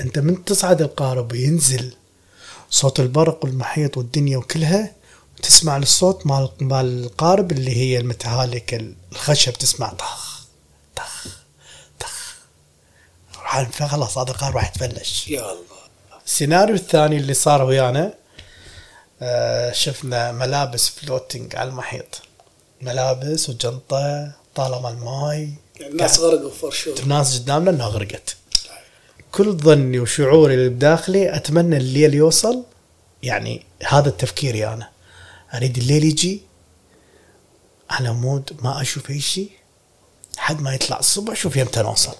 أنت من تصعد القارب وينزل صوت البرق والمحيط والدنيا وكلها وتسمع الصوت مال مال القارب اللي هي المتهالك الخشب تسمع طخ طخ طخ. خلاص هذا القارب راح يتفلش. يا الله. السيناريو الثاني اللي صار ويانا آه، شفنا ملابس floating على المحيط. ملابس وجنطة طالما الماي يعني الناس غرقوا فور شور الناس قدامنا إنها غرقت. كل ظني وشعوري اللي بداخلي أتمنى الليل يوصل يعني هذا تفكيري أنا. أريد الليل يجي أنا أموت ما أشوف أي شيء حد ما يطلع الصبح شوف يمتى نوصل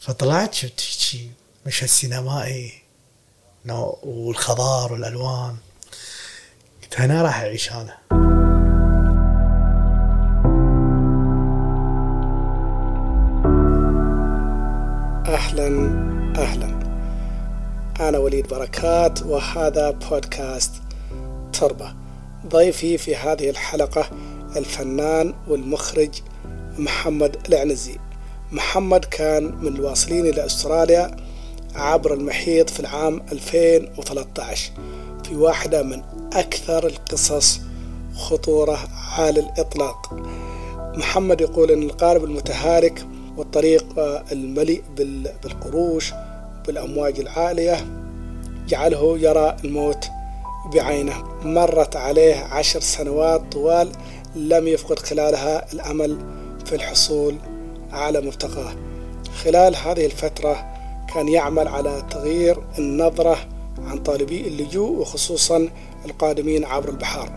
فطلعت شفت شيء مشهد سينمائي والخضار والألوان. قلت هنا راح أعيش أنا. أهلا. أهلا. أنا وليد بركات وهذا بودكاست تربة. ضيفي في هذه الحلقة الفنان والمخرج محمد العنزي. محمد كان من الواصلين إلى أستراليا عبر المحيط في العام 2013 في واحدة من أكثر القصص خطورة على الإطلاق. محمد يقول إن القارب المتهالك والطريق المليء بال- بالقروش بالأمواج العالية. جعله يرى الموت بعينه. مرت عليه عشر سنوات طوال لم يفقد خلالها الأمل في الحصول على مبتغاه. خلال هذه الفترة كان يعمل على تغيير النظرة عن طالبي اللجوء وخصوصا القادمين عبر البحار.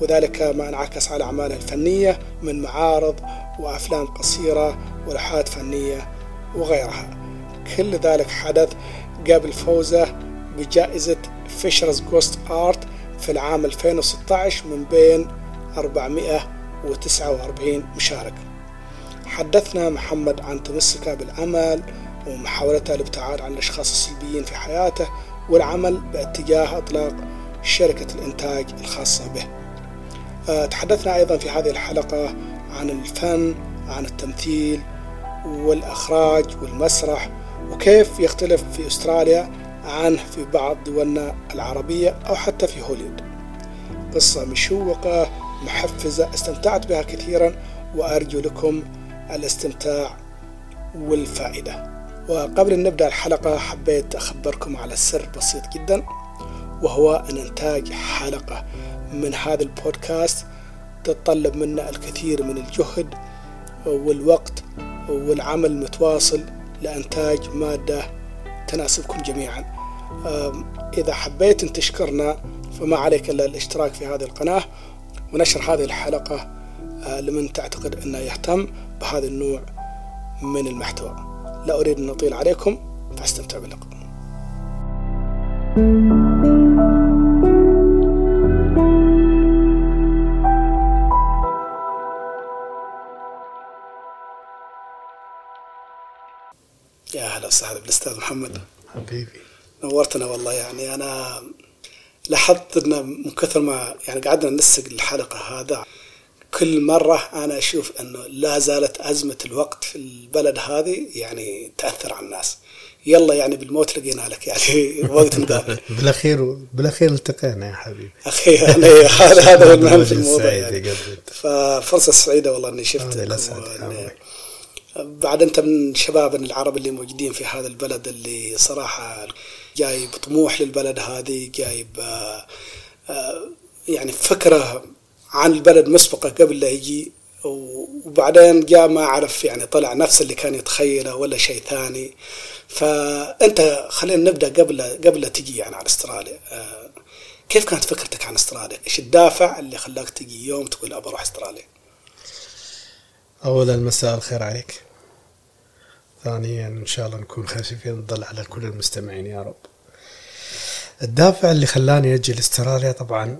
وذلك ما انعكس على أعماله الفنية من معارض وأفلام قصيرة ولوحات فنية وغيرها. كل ذلك حدث قبل فوزه بجائزة فيشرز جوست آرت في العام 2016 من بين 449 مشارك. حدثنا محمد عن تمسكه بالأمل ومحاولته الابتعاد عن الأشخاص السلبيين في حياته والعمل باتجاه إطلاق شركة الإنتاج الخاصة به. آه، تحدثنا أيضا في هذه الحلقة عن الفن عن التمثيل والإخراج والمسرح وكيف يختلف في أستراليا عن في بعض دولنا العربية أو حتى في هوليوود قصة مشوقة محفزة استمتعت بها كثيرا وأرجو لكم الاستمتاع والفائدة. وقبل أن نبدأ الحلقة حبيت أخبركم على سر بسيط جدا وهو أن إنتاج حلقة من هذا البودكاست تتطلب منا الكثير من الجهد والوقت والعمل المتواصل لإنتاج مادة تناسبكم جميعا. إذا حبيت أن تشكرنا فما عليك إلا الاشتراك في هذه القناة ونشر هذه الحلقة آه، لمن تعتقد أنه يهتم بهذا النوع من المحتوى. لا أريد أن أطيل عليكم فاستمتعوا باللقاء. وسهلا بالأستاذ محمد. حبيبي. نورتنا والله يعني أنا لاحظت أن من كثر ما يعني قعدنا ننسق الحلقة هذا كل مرة أنا أشوف أنه لا زالت أزمة الوقت في البلد هذه يعني تأثر على الناس. يلا يعني بالموت لقينا لك يعني وقت نقابل بالأخير بالأخير التقينا يا حبيبي. أخي يعني هذا هذا هو المهم في الموضوع يعني. ففرصة سعيدة والله هذا شفتك. بعد أنت من شبابنا العرب اللي موجودين في هذا البلد اللي صراحة جايب طموح للبلد هذه جايب آه، آه، يعني فكرة عن البلد مسبقة قبل لا يجي وبعدين جاء ما عرف يعني طلع نفس اللي كان يتخيله ولا شيء ثاني فأنت خلينا نبدأ قبل قبل تجي يعني على أستراليا آه، كيف كانت فكرتك عن أستراليا؟ إيش الدافع اللي خلاك تجي يوم تقول ابى أروح أستراليا؟ اولا مساء الخير عليك ثانيا إن شاء الله نكون خفيفين الظل على كل المستمعين يا رب. الدافع اللي خلاني أجي لأستراليا طبعا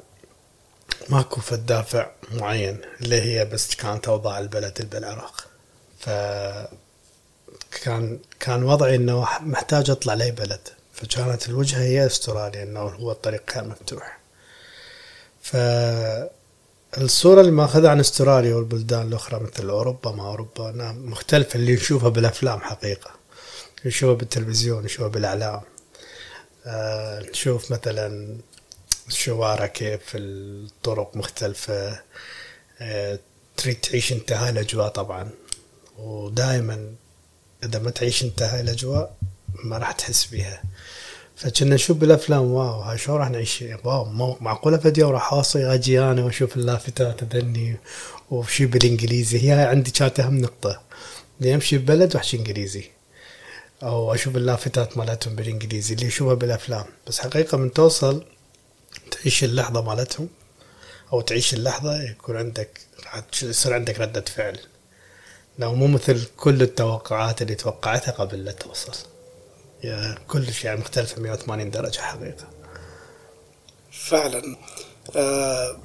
ماكو في الدافع معين اللي هي بس كانت اوضاع البلد بالعراق. ف كان كان وضعي إنه محتاج أطلع لأي بلد. فكانت الوجهة هي أستراليا إنه هو الطريق كان مفتوح. ف الصورة اللي ماخذها عن استراليا والبلدان الأخرى مثل أوروبا ما أوروبا مختلفة اللي نشوفها بالأفلام حقيقة. نشوفه بالتلفزيون نشوفه بالإعلام. آه نشوف مثلا الشوارع كيف الطرق مختلفة. آه تريد تعيش انت هاي الأجواء طبعا. ودائما إذا ما تعيش انت هاي الأجواء ما راح تحس بيها. فكنا نشوف بالأفلام wow هاي شو راح نعيش؟ wow معقولة فيديو راح اوصي أجي أنا وأشوف اللافتات ذني وشي بالإنجليزي. هي عندي كانت أهم نقطة. اني أمشي ببلد واحكي إنجليزي؟ أو أشوف اللافتات مالتهم بالإنجليزي اللي اشوفها بالأفلام. بس حقيقة من توصل تعيش اللحظة مالتهم أو تعيش اللحظة يكون عندك يصير عندك ردة فعل. لو مو مثل كل التوقعات اللي توقعتها قبل لا توصل. يا كلش يعني مختلفة 180 درجة حقيقة. فعلا. آه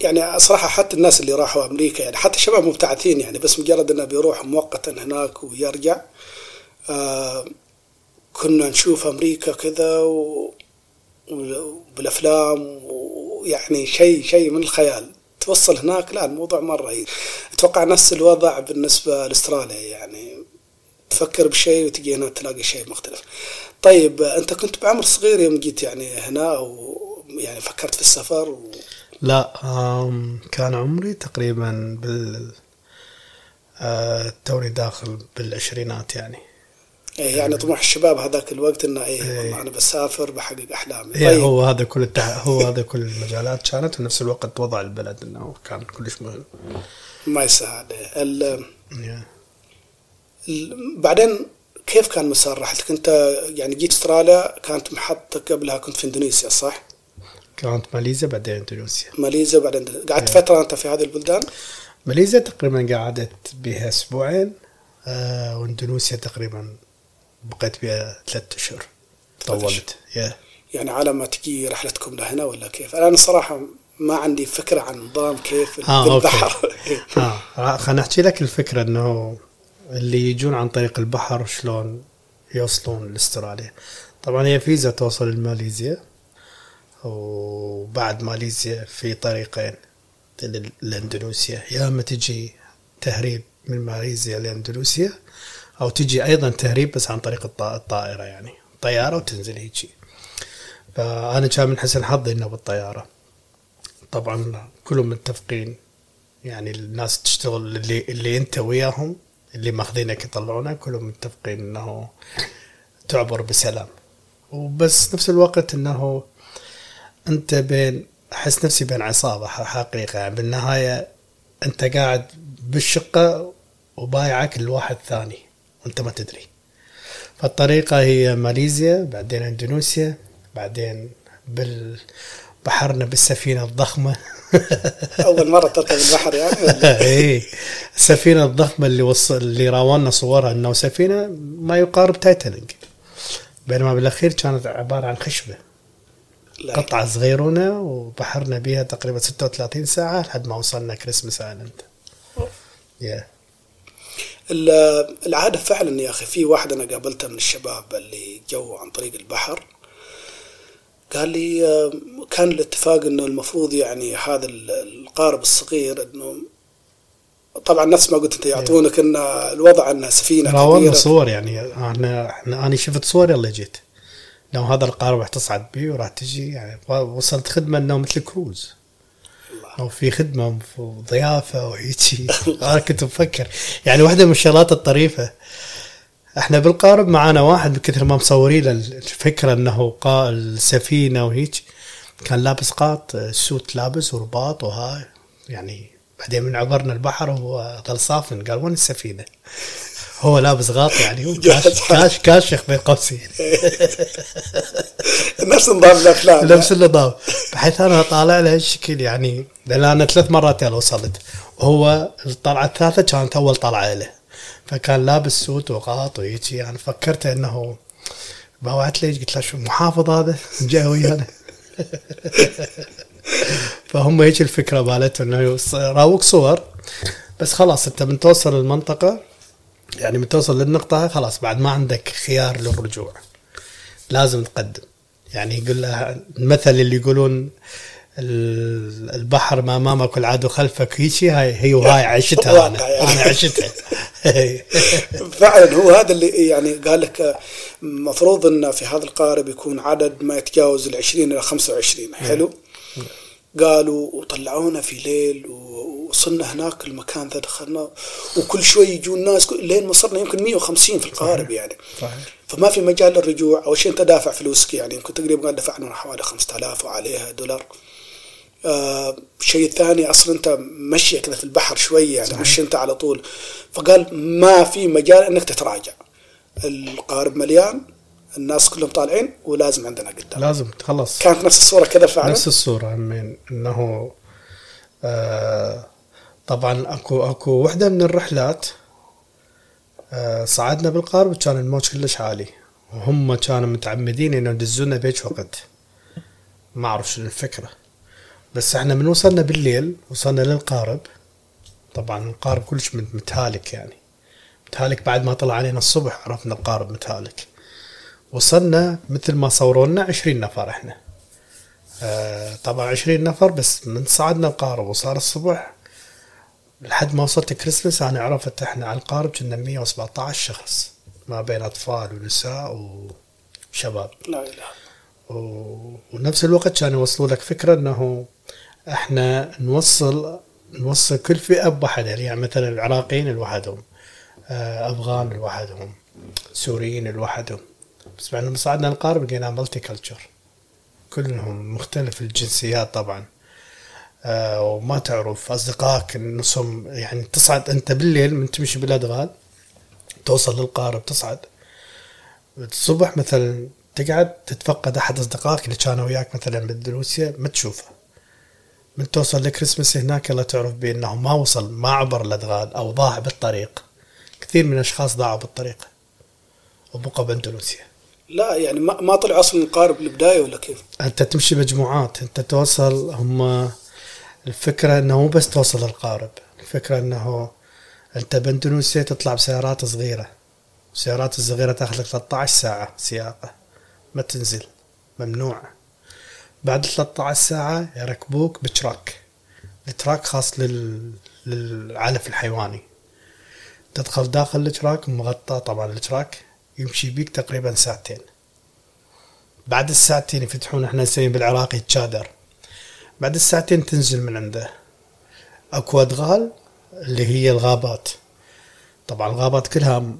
يعني صراحة حتى الناس اللي راحوا أمريكا يعني حتى الشباب مبتعثين يعني بس مجرد أنه بيروح مؤقتا هناك ويرجع آه كنا نشوف أمريكا كذا. وبالأفلام ويعني شيء شيء من الخيال. توصل هناك لا الموضوع مرة أتوقع نفس الوضع بالنسبة لأستراليا يعني. تفكر بشيء وتجي هنا تلاقي شيء مختلف. طيب أنت كنت بعمر صغير يوم جيت يعني هنا أو يعني فكرت في السفر و... لا كان عمري تقريبا بال آه، توني داخل بالعشرينات يعني. إيه يعني طموح الشباب هذاك الوقت إنه إيه, إيه. والله أنا بسافر بحقق أحلامي. إيه طيب. هو هذا كل التح... هو هذا كل المجالات كانت ونفس الوقت وضع البلد إنه كان كلش مهم. ما يساعد ال... بعدين كيف كان مسار رحلتك انت يعني جيت استراليا كانت محطتك قبلها كنت في إندونيسيا صح؟ كانت ماليزيا بعدين إندونيسيا. ماليزيا بعدين قعدت فترة أنت في هذه البلدان؟ ماليزيا تقريبا قعدت بها أسبوعين آه وإندونيسيا تقريبا بقيت بها ثلاثة أشهر. طولت. يا يعني على ما تجي رحلتكم لهنا ولا كيف؟ أنا الصراحه ما عندي فكرة عن نظام كيف آه بالبحر آه خليني أحكي لك الفكرة إنه اللي يجون عن طريق البحر شلون يوصلون لاستراليا. طبعا هي فيزا توصل لماليزيا وبعد ماليزيا في طريقين لاندونيسيا يا أما تجي تهريب من ماليزيا لإندونيسيا أو تجي أيضا تهريب بس عن طريق الطائرة يعني. طيارة وتنزل هيجي فأنا كان من حسن حظي إنه بالطيارة. طبعا كلهم متفقين يعني الناس تشتغل اللي اللي أنت وياهم اللي ماخذينك يطلعونك كلهم متفقين إنه تعبر بسلام. وبس نفس الوقت إنه أنت بين أحس نفسي بين عصابة حقيقة. يعني بالنهاية أنت قاعد بالشقة وبايعك الواحد ثاني وأنت ما تدري. فالطريقة هي ماليزيا بعدين إندونيسيا بعدين بالبحرنا بالسفينة الضخمة. اول مرة تركب البحر يعني إيه. السفينه الضخمة اللي وصل اللي راونا صورها إنه سفينة ما يقارب تايتانيك بينما بالأخير كانت عبارة عن خشبة. قطعة صغيرونة وبحرنا بها تقريبا 36 ساعة لحد ما وصلنا Christmas Island yeah. العادة فعلا يا أخي في واحد أنا قابلته من الشباب اللي جو عن طريق البحر. قال لي آه، كان الاتفاق إنه المفروض يعني هذا القارب الصغير إنه طبعا نفس ما قلت أنت يعطونك إن الوضع إنها سفينة راونا صور يعني أنا أنا شفت صور يلا جيت. لو هذا القارب راح تصعد به وراح تجي يعني وصلت خدمة إنه مثل كروز. أو في خدمة وضيافة وهيجي. أنا كنت مفكر. يعني واحدة من الشغلات الطريفة. إحنا بالقارب معانا واحد بكثر ما مصورين الفكرة انه السفينه وهيك. كان لابس قاط سوت لابس ورباط وهاي. يعني بعدين من عبرنا البحر وهو ظل صافن قال وين السفينة؟ هو لابس غاط يعني كاش كاش كاشخ بين قوسين. نفس نظام الافلام نفس النظام. بحيث أنا طالع له هالشكل يعني لأن أنا ثلاث مرات وصلت. وهو الطلعة الثالثة كانت أول طلعة له. فكان لابس سوت وغاط ويجي يعني فكرت إنه باوعت لي قلت له شو محافظ هذا؟ جاي ويانا. فهم هيك الفكرة مالته إنه راوك صور. بس خلاص أنت من توصل المنطقة يعني من توصل للنقطه خلاص بعد ما عندك خيار للرجوع. لازم تقدم. يعني يقول المثل اللي يقولون البحر ما امامك والعدو خلفك هيجي هاي هي وهاي عشتها أنا. أنا عشتها. فعلا هو هذا اللي يعني قال لك المفروض إن في هذا القارب يكون عدد ما يتجاوز ال 20 إلى 25 حلو؟ قالوا وطلعونا في ليل وصلنا هناك المكان ذا دخلنا وكل شوي يجون ناس لين وصلنا يمكن 150 في القارب يعني. صحيح. فما في مجال للرجوع. أول شيء أنت دافع فلوسك يعني. يمكن تقريبا دفعنا حوالي 5000 وعليها دولار. الشيء الثاني أصلا أنت مشي كذا في البحر شوي يعني صحيح. مش انت على طول. فقال ما في مجال إنك تتراجع. القارب مليان الناس كلهم طالعين ولازم عندنا قدام. لازم خلص كانت نفس الصورة كذا فعلا؟ نفس الصورة من إنه آه طبعا أكو أكو وحدة من الرحلات آه صعدنا بالقارب كان الموج كلش عالي. وهم كانوا متعمدين إنه يدزونا بيج وقت. ما أعرف شنو الفكرة. بس إحنا من وصلنا بالليل وصلنا للقارب. طبعا القارب كلش مت- متهالك يعني. متهالك بعد ما طلع علينا الصبح عرفنا القارب متهالك. وصلنا مثل ما صوروا لنا 20 نفر إحنا. آه، طبعا 20 نفر بس من صعدنا القارب وصار الصبح. لحد ما وصلت كريسمس أنا عرفت إحنا على القارب كنا 117 شخص. ما بين أطفال ونساء وشباب. لا إله و- ونفس الوقت كانوا يوصلوا لك فكرة إنه إحنا نوصل نوصل كل فئة بوحدها يعني مثلا العراقيين لوحدهم آه، أفغان لوحدهم سوريين لوحدهم. بس بعد لما صعدنا القارب لقينا مالتي كلتشر كلهم مختلف الجنسيات طبعا. آه، وما تعرف أصدقائك نصهم يعني تصعد أنت بالليل من تمشي بالادغال توصل للقارب تصعد. الصبح مثلا تقعد تتفقد أحد أصدقائك اللي كانوا وياك مثلا باندونيسيا ما تشوفه. من توصل لكريسماس هناك لا تعرف بأنه ما وصل ما عبر الادغال أو ضاع بالطريق. كثير من الأشخاص ضاعوا بالطريق. وبقوا باندونيسيا لا يعني ما, ما طلع أصلا القارب البدايه ولا كيف؟ أنت تمشي مجموعات أنت توصل هم الفكرة إنه مو بس توصل القارب الفكرة إنه أنت بإندونيسيا تطلع بسيارات صغيرة. السيارات الصغيره تاخذ لك 13 ساعة سياقة ما تنزل ممنوع. بعد 13 ساعة يركبوك ب truck. ال truck خاص لل... للعلف الحيواني. تدخل داخل ال truck مغطى طبعا ال truck يمشي بيك تقريبا ساعتين. بعد الساعتين يفتحون إحنا نسميه بالعراقي تشادر بعد الساعتين تنزل من عنده. اكو ادغال اللي هي الغابات. طبعا الغابات كلها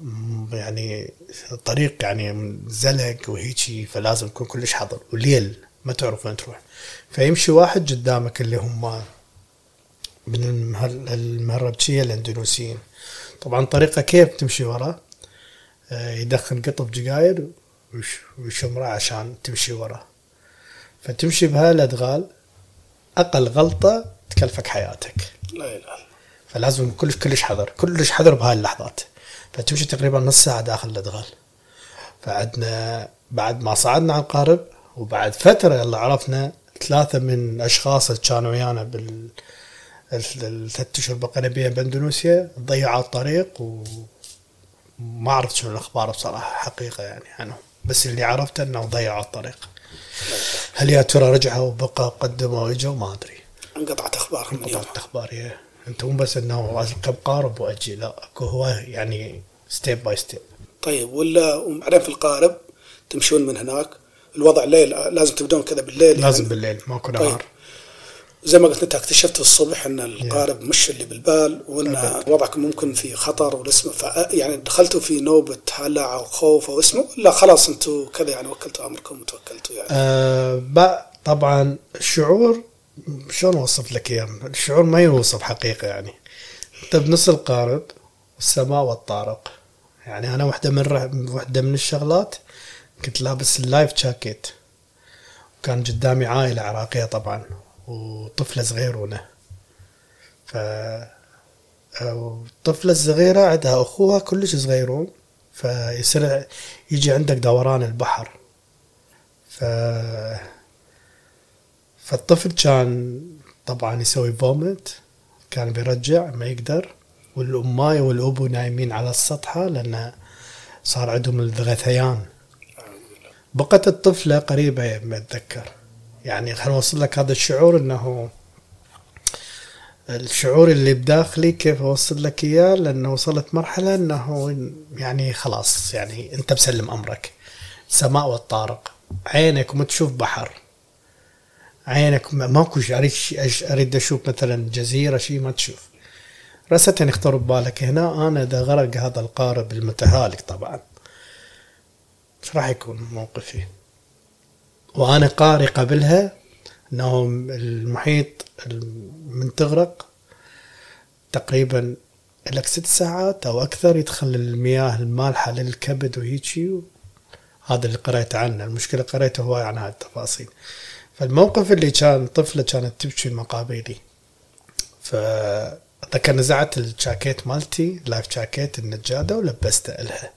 يعني طريق يعني زلق وهيجي فلازم تكون كلش حذر وليل ما تعرف وين تروح. فيمشي واحد قدامك اللي هم من المهر- المهربشية الإندونيسيين. طبعا طريقة كيف تمشي وراه آه، يدخن قطب جقاير ويش- ويشمره عشان تمشي وراه فتمشي بهالادغال أقل غلطة تكلفك حياتك. لا إله إلا فلازم كلش كلش حذر كلش حذر بهاي اللحظات. فتمشي تقريبا نص ساعة داخل الأدغال. فعدنا بعد ما صعدنا على القارب وبعد فترة يلا عرفنا ثلاثة من الاشخاص اللي كانوا ويانا بال الثلاث أشهر بقينا بيها بأندونيسيا ضيعوا الطريق وما عرفت شنو الأخبار بصراحة حقيقة يعني عنهم. بس اللي عرفته انه ضيعوا الطريق. هل يا ترى رجعوا وبقى قدموا واجوا ما أدري. انقطعت أخبارهم اليوم. قطعت اخباريه أنت مو بس إنه اركب قارب وأجي لا أكو هو يعني step by step طيب ولا وبعدين في القارب تمشون من هناك؟ الوضع ليل لازم تبدون كذا بالليل لازم يعني بالليل ماكو طيب. نهار زي ما قلت انت اكتشفت الصبح إن القارب مش اللي بالبال وإن أبد. وضعكم ممكن في خطر والاسم ف يعني دخلتوا في نوبة هلع أو خوف أو اسمه لا خلاص أنتم كذا يعني وكلتوا أمركم وتوكلتوا يعني آه طبعا الشعور شلون أوصف لك اياه؟ الشعور ما يوصف حقيقة يعني أنت بنص القارب والسماء والطارق يعني أنا واحدة من الر- واحدة من الشغلات كنت لابس اللايف جاكيت. وكان قدامي عائلة عراقية طبعا وطفلة صغيرونة. ف الطفلة الصغيرة عندها أخوها كلش صغيرون فيصير يجي عندك دوران البحر. ف فالطفل كان طبعا يسوي فومت كان بيرجع ما يقدر. والأماي والأبو نايمين على السطحة لأن صار عندهم الغثيان. بقت الطفلة قريبة ما أتذكر. يعني خلينا نوصل لك هذا الشعور أنه الشعور اللي بداخلي كيف أوصل لك إياه؟ لأنه وصلت مرحلة إنه يعني خلاص يعني أنت مسلم أمرك. سماء والطارق. عينك وما تشوف بحر. عينك ما- ماكو أريد أريد أشوف مثلا جزيرة شيء ما تشوف. رست يخطر ببالك. هنا أنا إذا غرق هذا القارب المتهالك طبعا. إيش راح يكون موقفي؟ وأنا قاري قبلها انه المحيط من تغرق تقريبا لك ست ساعات أو أكثر يدخل المياه المالحة للكبد وهيجي. هذا اللي قريت عنه. المشكلة قريته هواي عن هاي التفاصيل. فالموقف اللي كان طفلة كانت تبكي المقابيلي فذكر نزعت الجاكيت مالتي life jacket النجادة ولبسته لها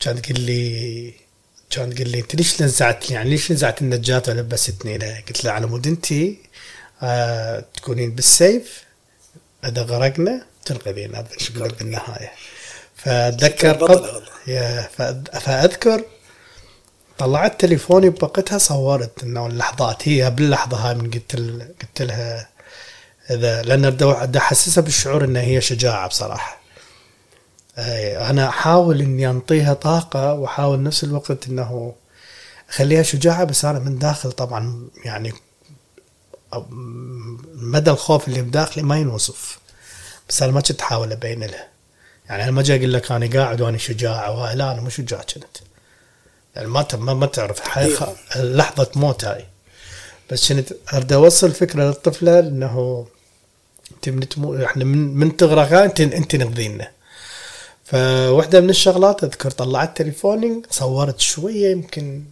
كانت تقول لي كانت تقول لي أنت ليش نزعت يعني ليش نزعت النجاته ولبستني لها؟ قلت لها على مود أنت آه تكونين بالسيف إذا غرقنا تنقذين هذا بالنهاية. فأتذكر قبل. يا فأذكر طلعت تليفوني بوقتها صورت إنه اللحظات هي باللحظة هاي من قلت قلت لها إذا لأن بدي أحسسها بالشعور إنها هي شجاعة بصراحة. أنا أحاول إني أنطيها طاقة وأحاول نفس الوقت إنه أخليها شجاعة بس أنا من داخل طبعا يعني مدى الخوف اللي بداخلي ما ينوصف. بس أنا ما كنت أحاول أبين لها يعني أنا ما جاي أقول لك أنا قاعد وأنا شجاع لا أنا مو شجاع كنت. يعني ما ما, تعرف. حقيقة لحظة موت هاي. بس كنت أريد أوصل فكرة للطفلة إنه انت من تمو... إحنا من, من تغرق انت أنت نقذينا فواحدة من الشغلات أذكر طلعت تليفوني صورت شوية يمكن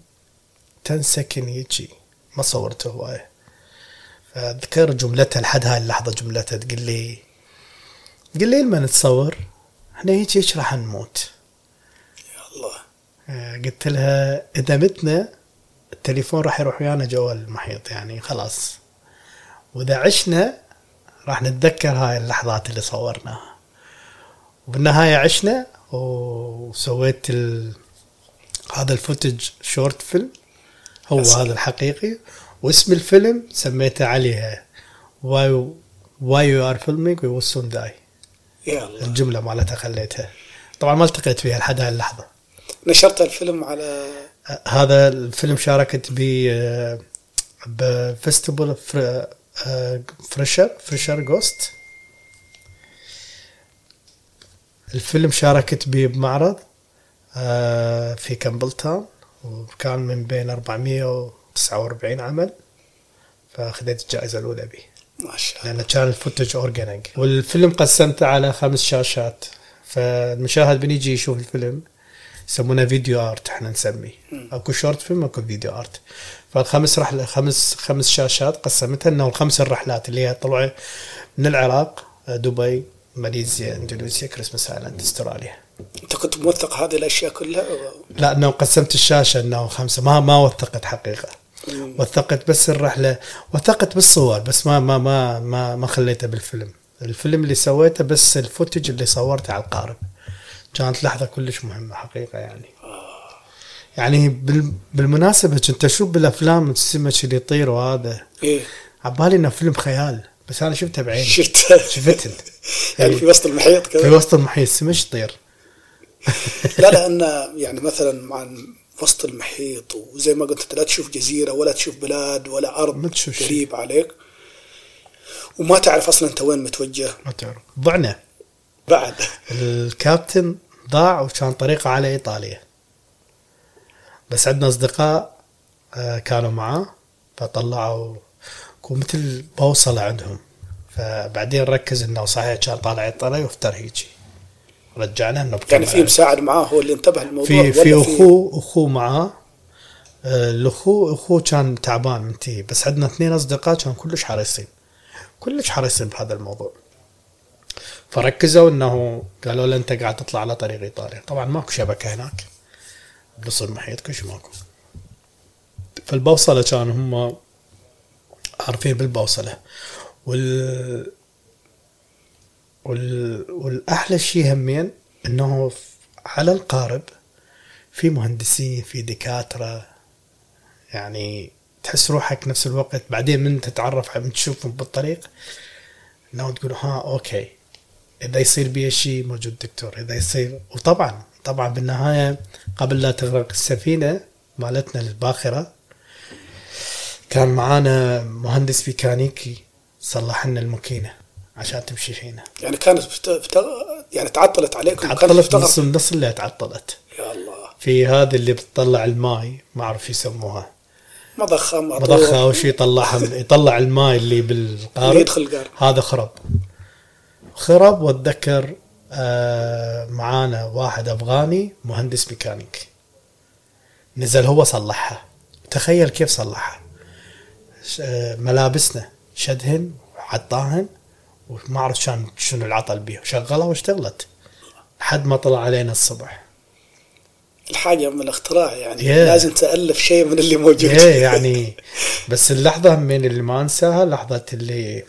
10 سكن يجي. ما صورته هواية. فأذكر جملتها لحد هاي اللحظة جملتها تقول لي تقول لي لما نتصور إحنا هيك هيك راح نموت. يا الله. آه، قلت لها إذا متنا التليفون راح يروح ويانا جوا المحيط يعني خلاص. وإذا عشنا راح نتذكر هاي اللحظات اللي صورناها. وبالنهاية عشنا وسويت ال... هذا ال footage short film. هو أسأل. هذا الحقيقي. واسم الفيلم سميته عليها why why you are filming we soon die الجملة مالتها خليتها. طبعا ما التقيت فيها لحد هاي اللحظة. نشرت الفيلم على هذا الفيلم شاركت ب ب festival fr- آه، Fisher Fisher's Ghost الفيلم شاركت به بمعرض آه، في Campbelltown وكان من بين 449 عمل فأخذت الجائزة الأولى به ما شاء الله. لأن كان ال footage original والفيلم قسمته على خمس شاشات. فالمشاهد بنيجي يشوف الفيلم يسمونه video art إحنا نسميه. أكو short film أكو video art. فالخمس رحله خمس خمس شاشات قسمتها إنه الخمس الرحلات اللي هي طلعوا من العراق دبي ماليزيا اندونيسيا Christmas Island أستراليا. أنت كنت موثق هذه الأشياء كلها؟ لا أنه قسمت الشاشة أنه خمسة. ما ما وثقت حقيقة. مم. وثقت بس الرحلة وثقت بالصور بس ما ما ما ما, ما خليته بالفيلم. الفيلم اللي سويته بس ال footage اللي صورته على القارب. كانت لحظة كلش مهمة حقيقة يعني. يعني بال- بالمناسبة كنت أشوف بالأفلام السمك اللي يطير وهذا. إيه. عبالي إنه فيلم خيال. بس أنا شفته بعيني. شفت شفتن يعني في وسط المحيط في كذا وسط المحيط سمك يطير لا لأن يعني مثلا مع وسط المحيط وزي ما قلت أنت لا تشوف جزيرة ولا تشوف بلاد ولا أرض ما تشوف. قريب عليك. وما تعرف أصلا أنت وين متوجه. ما تعرف. ضعنا. بعد. الكابتن ضاع وكان طريقه على إيطاليا. بس عندنا أصدقاء آه، كانوا معاه فطلعوا كو مثل بوصله عندهم فبعدين ركز إنه صحيح كان طالع ايطاليا وافتر هيجي. رجعنا إنه يعني في مساعد معاه هو اللي انتبه الموضوع في في اخوه اخوه معاه. آه، الاخوه اخوه كان تعبان منتهي بس عندنا اثنين أصدقاء كانوا كلش حريصين. كلش حريصين بهذا الموضوع. فركزوا إنه قالوا له أنت قاعد تطلع على طريق إيطاليا. طبعا ماكو شبكة هناك. بنص المحيط كل شيء ماكو. فالبوصلة كانوا هم عارفين بالبوصلة. وال وال والأحلى شيء همين إنه على القارب في مهندسين في دكاترة يعني تحس روحك نفس الوقت بعدين من تتعرف من تشوفهم بالطريق انه تقول ها okay إذا يصير بي شيء موجود دكتور إذا يصير وطبعا طبعا بالنهاية قبل لا تغرق السفينة مالتنا الباخرة كان معانا مهندس ميكانيكي صلح لنا الماكينة عشان تمشي فينا. يعني كانت بت... بت... يعني تعطلت عليكم؟ تعطلت. نص نص اللي تعطلت. يا الله. في هذه اللي بتطلع الماي ما أعرف يسموها. مضخه. مضخه أو شيء يطلعها يطلع الماي اللي بالقارب. اللي يدخل القارب. هذا خرب. خرب واتذكر آه معانا واحد أفغاني مهندس ميكانيك نزل هو صلحها. تخيل كيف صلحها. ملابسنا شدهن حطاهن وما أعرف شان شنو العطل بيه وشغلها واشتغلت. لحد ما طلع علينا الصبح. الحاجة من الاختراع يعني. Yeah. لازم تألف شيء من اللي موجود. إيه يعني. بس اللحظة من اللي ما انساها لحظة اللي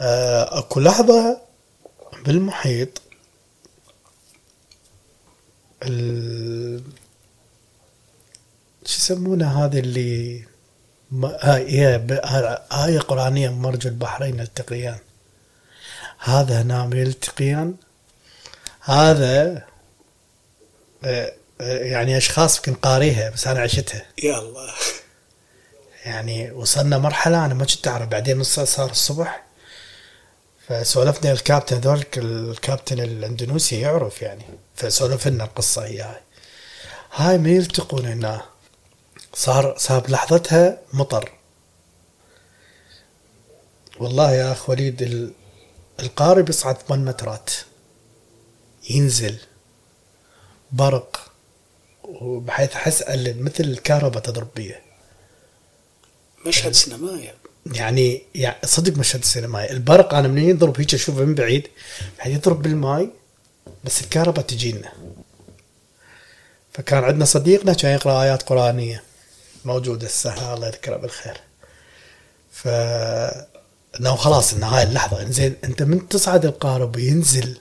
آه أكو لحظة بالمحيط ال شو يسمونها هذه اللي آية قرآنية مرج البحرين يلتقيان هذا هنا يلتقيان هذا آه، آه، يعني أشخاص يمكن قاريها بس أنا عشتها. يا الله. يعني وصلنا مرحلة أنا ما كنت أعرف بعدين نص صار الصبح. فسولفنا الكابتن هذول الكابتن الإندونيسي يعرف يعني فسولف لنا القصة هي هاي. هاي ما يلتقون هنا. صار صار بلحظتها مطر. والله يا أخ وليد ال- القارب يصعد 8 مترات. ينزل برق وبحيث أحس ال- مثل الكهرباء تضرب بيه. مشهد سينمائي. يعني يعني صدق مشهد السينمائي البرق أنا من يضرب هيك؟ اشوفه من بعيد. بعد يضرب بالماي بس الكهرباء تجينا. فكان عندنا صديقنا كان يقرأ آيات قرآنية. موجود هسه الله يذكره بالخير. ف إنه خلاص ان هاي اللحظة. إنزين أنت من تصعد القارب وينزل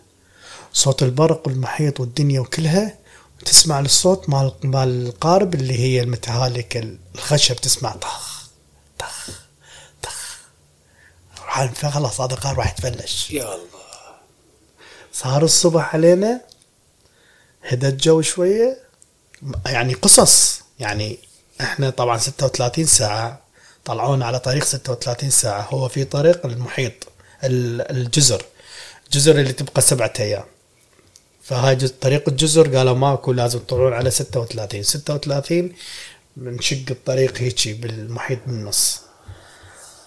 صوت البرق والمحيط والدنيا وكلها وتسمع الصوت مال مال القارب اللي هي المتهالك الخشب تسمع طخ طخ طخ. خلاص هذا القارب راح يتفلش. يا الله. صار الصبح علينا هدى الجو شوية يعني قصص يعني إحنا طبعا 36 ساعة. طلعونا على طريق 36 ساعة. هو في طريق المحيط ال- الجزر. الجزر اللي تبقى سبعة أيام. فهاي طريق الجزر قالوا ماكو لازم تطلعون على 36 36 بنشق الطريق هيجي بالمحيط بالنص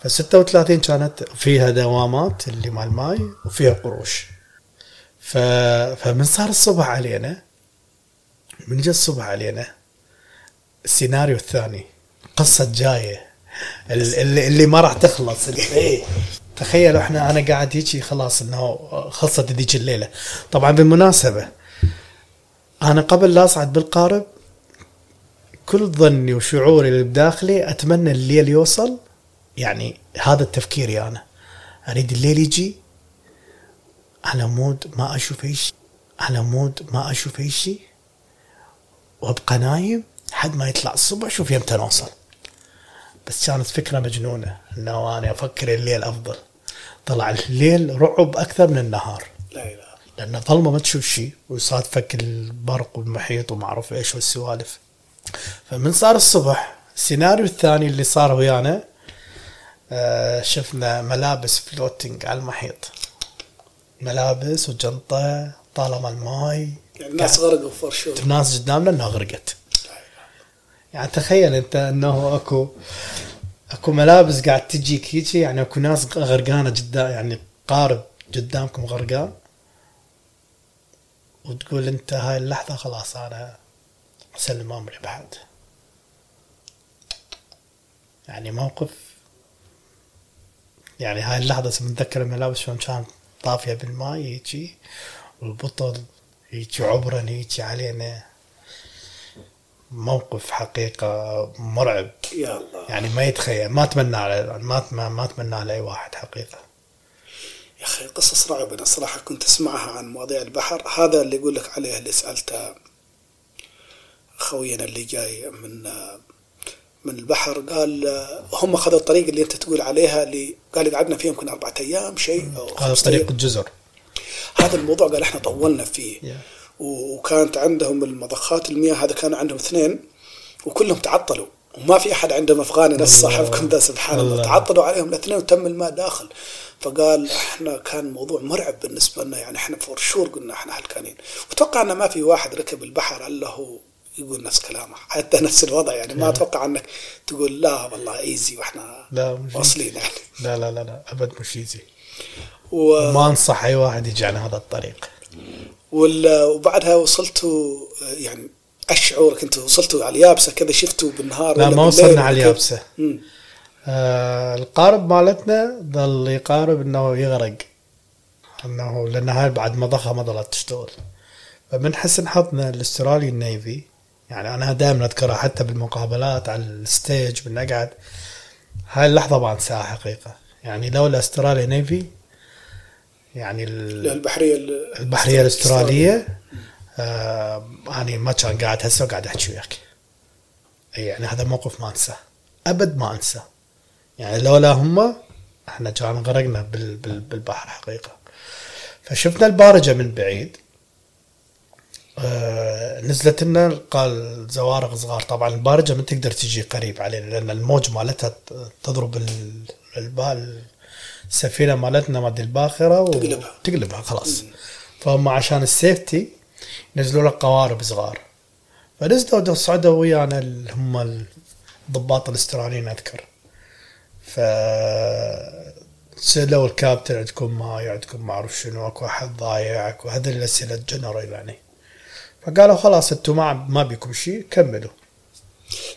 ف 36 كانت فيها دوامات اللي مال ماي وفيها قروش. ف... فمن صار الصبح علينا من جاء الصبح علينا السيناريو الثاني. قصة جاية. ال- اللي, اللي ما راح تخلص. إيه. تخيلوا إحنا أنا قاعد هيجي خلاص إنه خلصت ذيك الليلة. طبعا بالمناسبة أنا قبل لا أصعد بالقارب كل ظني وشعوري اللي بداخلي أتمنى الليل يوصل. يعني هذا تفكيري أنا. أريد الليل يجي على مود ما أشوف أي شيء. على مود ما أشوف أي شيء. وأبقى نايم. لحد ما يطلع الصبح شوف يمتى نوصل بس كانت فكرة مجنونة. إنه أنا أفكر الليل أفضل. طلع الليل رعب أكثر من النهار. لا إله. لأن ظلمة ما تشوف شيء ويصادفك البرق والمحيط وما أعرف إيش والسوالف. فمن صار الصبح السيناريو الثاني اللي صار ويانا آه، شفنا ملابس floating على المحيط. ملابس وجنطة طالما الماي يعني الناس غرقوا في for sure الناس قدامنا إنها غرقت. يعني تخيل انت انه اكو اكو ملابس قاعد تجيك هيجي يعني اكو ناس غرقانة قدام يعني قارب قدامكم غرقان وتقول انت هاي اللحظة خلاص أنا اسلم امري بعد. يعني موقف يعني هاي اللحظة متذكر الملابس شلون كانت طافية بالماء هيجي والبطل هيجي عبرا هيجي علينا. موقف حقيقة مرعب. يا الله. يعني ما يتخيل ما أتمنى على ما ما, أتمنى على أي واحد حقيقة. يا أخي قصص رعب أنا صراحة كنت أسمعها عن مواضيع البحر. هذا اللي يقول لك عليه اللي سألته خوينا اللي جاي من من البحر. قال هم خذوا الطريق اللي أنت تقول عليها اللي قال قعدنا فيها يمكن أربعة أيام شيء هذا طريق. الجزر. هذا الموضوع قال إحنا طولنا فيه. Yeah. وكانت عندهم المضخات المياه هذا كانوا عندهم اثنين وكلهم تعطلوا. وما في أحد عندهم أفغاني نفس. صاحبكم ذا سبحان الله. الله. تعطلوا عليهم الاثنين وتم الماء داخل. فقال إحنا كان موضوع مرعب بالنسبة لنا يعني إحنا for sure قلنا إحنا هلكانين. واتوقع انه ما في واحد ركب البحر الا هو يقول نفس كلامه. حتى نفس الوضع يعني ما أتوقع إنك تقول لا والله easy وإحنا لا مش واصلين يعني. لا لا لا لا أبد مش easy و... ما أنصح أي واحد يجي على هذا الطريق. وبعدها وصلتوا يعني إيش شعورك أنتوا وصلتوا على اليابسة كذا شفتوا بالنهار لا ما وصلنا على؟ اليابسة. آه القارب مالتنا ظل يقارب إنه يغرق. إنه لأن هاي بعد مضخه ما ظلت تشتغل. فمن حسن حظنا الاسترالي ال navy يعني أنا دائما أذكرها حتى بالمقابلات على ال stage بنقعد. هاي اللحظة ما انساها حقيقة. يعني لولا أستراليا navy يعني ال- البحرية ال- البحرية الإسترالية. آه أنا ما كان قاعد هسه وقاعد أحكي وياك. يعني هذا موقف ما أنساه. أبد ما أنساه. يعني لولا هم إحنا كان غرقنا بال بال بالبحر حقيقة. فشفنا البارجة من بعيد. آه نزلت لنا قال زوارق صغار. طبعا البارجة ما تقدر تجي قريب علينا لأن الموج مالتها تضرب ال- البال. السفينه مالتنا مال الباخرة تقلبها. تقلبها خلاص. فهم عشان السيفتي نزلوا لك قوارب صغار. فنزلوا صعدوا ويانا اللي هم الضباط الأستراليين أذكر. ف سالوا الكابتن عندكم ماي عندكم ما أعرف شنو أكو أحد ضايع أكو هذه الأسئلة الجنرال يعني. فقالوا خلاص أنتم ما ما بيكم شيء كملوا.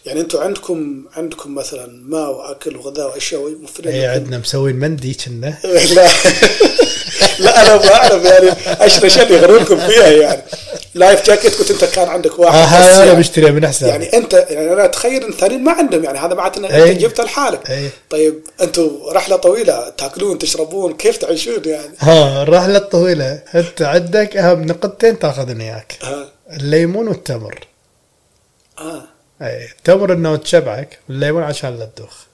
يعني أنتم عندكم عندكم مثلا ماء وأكل وغذاء وأشياء ومفروض اي عندنا مسوين monday كنا. لا. لا أنا ما أعرف يعني إيش الاشياء اللي يغرونكم فيها يعني. لايف جاكيت كنت أنت كان عندك واحد آه بس هذا أنا يعني. بشتريها من حساب يعني انت يعني أنا أتخيل إن الثانيين ما عندهم يعني هذا معناته انك. انت جبته لحالك. أي. طيب أنتم رحلة طويلة تاكلون تشربون كيف تعيشون يعني؟ ها الرحله الطويله أنت عندك أهم نقطتين تاخذن إياك. الليمون والتمر. آه. اي التمر إنه تشبعك والليمون عشان لا تدوخ.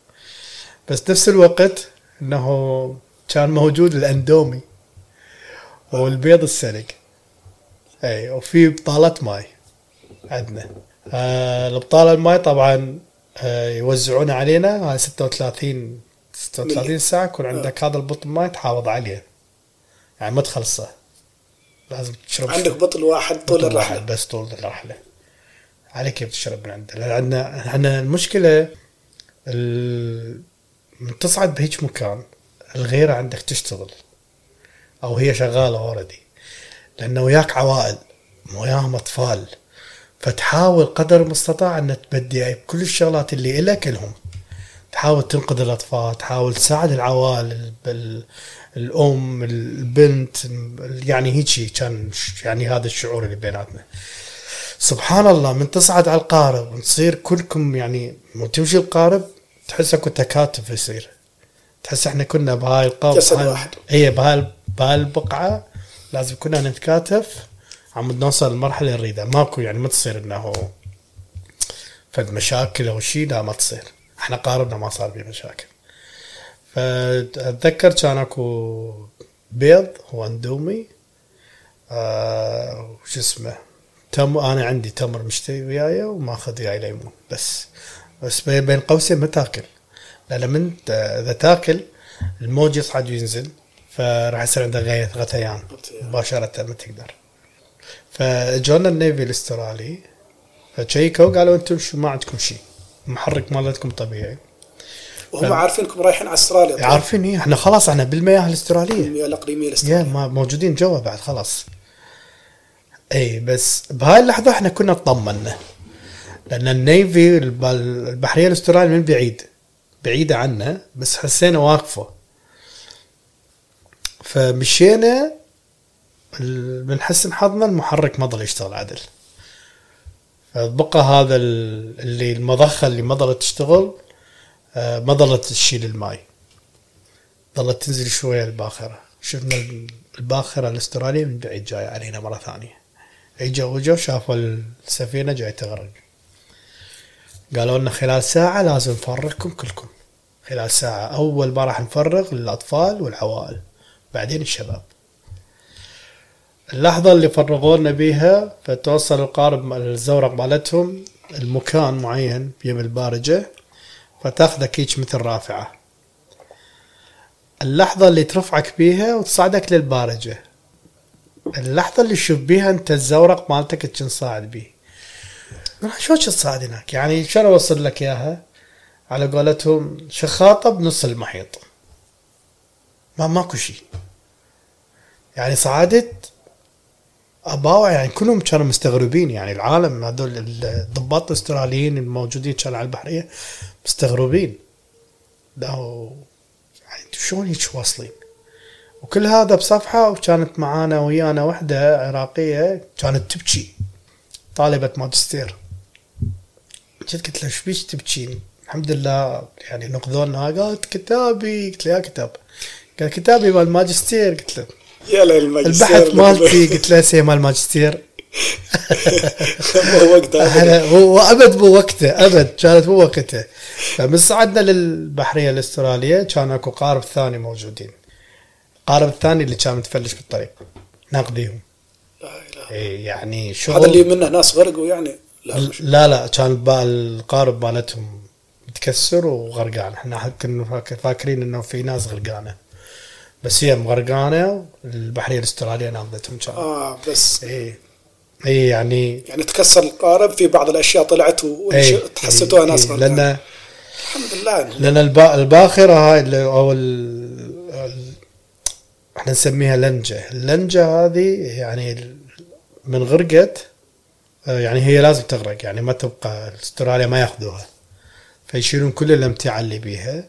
بس نفس الوقت إنه كان موجود الأندومي والبيض السلق إي وفي بطالة ماي عندنا. آه البطالة الماي طبعا آه يوزعون علينا هاي 36 36 ملي. ساعة يكون عندك هذا البطل ماي تحافظ عليه. يعني ما تخلصه. لازم تشرب عندك بطل واحد طول بطل واحد بس طول الرحلة. عليك كيف تشرب من عنده لأن عندنا إحنا المشكلة ال... من تصعد بهيج مكان الغيره عندك تشتغل أو هي شغالة اوريدي لأنه وياك عوائل وياهم أطفال. فتحاول قدر المستطاع أن تبدي كل الشغلات اللي إلك لهم تحاول تنقذ الأطفال تحاول تساعد العوائل. الأم البنت يعني هيجي كان يعني هذا الشعور اللي بيناتنا. سبحان الله من تصعد على القارب ونصير كلكم يعني من تمشي القارب تحس أكو تكاتف يصير. تحس إحنا كنا بهاي القارب جسد واحد. اي بهاي بهاي البقعة لازم كنا نتكاتف عم نوصل لمرحلة نريدها ماكو يعني ما تصير إنه فد مشاكل أو شيء لا ما تصير. إحنا قاربنا ما صار بيه مشاكل. فأتذكر كان أكو بيض واندومي آه وش اسمه؟ تم أنا عندي تمر مشتري وياي وماخذ وياي ليمون بس. بس بين قوسين ما تاكل. لأن من إذا تاكل الموج يصعد وينزل فراح يصير عندك غثيان. مباشرة ما تقدر. فجونا ال navy الأسترالي فشيكوا قالوا أنتم شو ما عندكم شيء المحرك مالتكم طبيعي. وهم عارفينكم رايحين على أستراليا طبعاً. عارفين إيه إحنا خلاص إحنا بالمياه الأسترالية. المياه الأقليمية الأسترالية. ما موجودين جوا بعد خلاص. اي بس بهاي اللحظة إحنا كنا اطمنا لأن النيفي الب- البحرية الأسترالية من بعيد بعيدة عنا بس حسينا واقفة. فمشينا من حسن حظنا المحرك ما ظل يشتغل عدل. فبقى هذا ال- اللي المضخة اللي ما ظلت تشتغل آه، ما ظلت تشيل الماي. ظلت تنزل شوية الباخرة. شفنا الباخرة الأسترالية من بعيد جاية علينا مرة ثانية. اجوا وجوا شافوا السفينة جاي تغرق. قالوا لنا خلال ساعة لازم نفرغكم كلكم. خلال ساعة أول ما راح نفرغ للأطفال والعوائل بعدين الشباب. اللحظة اللي فرغونا بيها فتوصل القارب الزورق مالتهم المكان معين بيم البارجة فتاخذك هيك مثل رافعة. اللحظة اللي ترفعك بيها وتصعدك للبارجة. اللحظة اللي تشوف بيها أنت الزورق مالتك تنصاعد بيه. شو تصعد هناك؟ يعني شلون أوصل لك إياها. على قولتهم شخاطة بنص المحيط. ما ماكو شيء. يعني صعدت أباوع يعني كلهم كانوا مستغربين. يعني العالم هذول الضباط الأستراليين الموجودين كانوا على البحرية مستغربين. ده يعني شلون هيك واصلين؟ وكل هذا بصفحة وكانت معانا ويانا وحدة عراقية كانت تبكي. طالبة ماجستير. جيت قلت لها إيش بيك تبكين؟ الحمد لله يعني نقذونا. قالت كتابي. قلت لها كتاب. قال كتابي مال الماجستير قلت له يا الماجستير. البحث مالتي. قلت له سي مال الماجستير مو وقتها هو أبد مو وقته أبد كانت مو وقته. فمن صعدنا للبحرية الأسترالية كان أكو قارب ثاني موجودين. القارب الثاني اللي كان متفلش بالطريق. ناقضيهم لا إله. إيه يعني هذا شغل اللي منه ناس غرقوا يعني؟ لا لا لا كان القارب مالتهم متكسر وغرقان إحنا كنا فاك- فاكرين إنه في ناس غرقانة. بس هي مغرقانة البحريه الأسترالية ناقضتهم كان. آه بس. اي اي يعني يعني تكسر القارب في بعض الأشياء طلعت اي وتحسيتوها ناس إي، غرقانة. لأن الحمد لله. لأن البا- الباخرة هاي اللي- أو إحنا نسميها لنجة. اللنجة هذه يعني من غرقت آه، يعني هي لازم تغرق يعني ما تبقى استراليا ما ياخذوها. فيشيلون كل الامتعه اللي بيها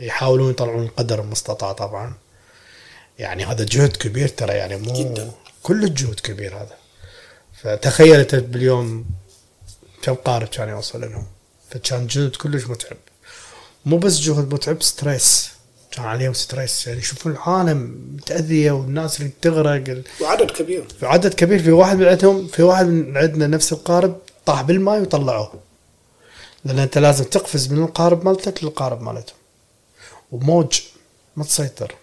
يحاولون يطلعون قدر المستطاع طبعا. يعني هذا جهد كبير ترى يعني مو جداً. كل الجهد كبير هذا. فتخيل انت باليوم كم قارب كان يوصل لهم. فكان جهد كلش متعب. مو بس جهد متعب stress. كان عليهم stress. يعني يشوفون العالم متأذية والناس اللي تغرق. ال- وعدد كبير. في عدد كبير. في واحد من عندهم في واحد من عندنا نفس القارب طاح بالماء وطلعوه. لأن أنت لازم تقفز من القارب مالتك للقارب مالتهم. وموج ما تسيطر.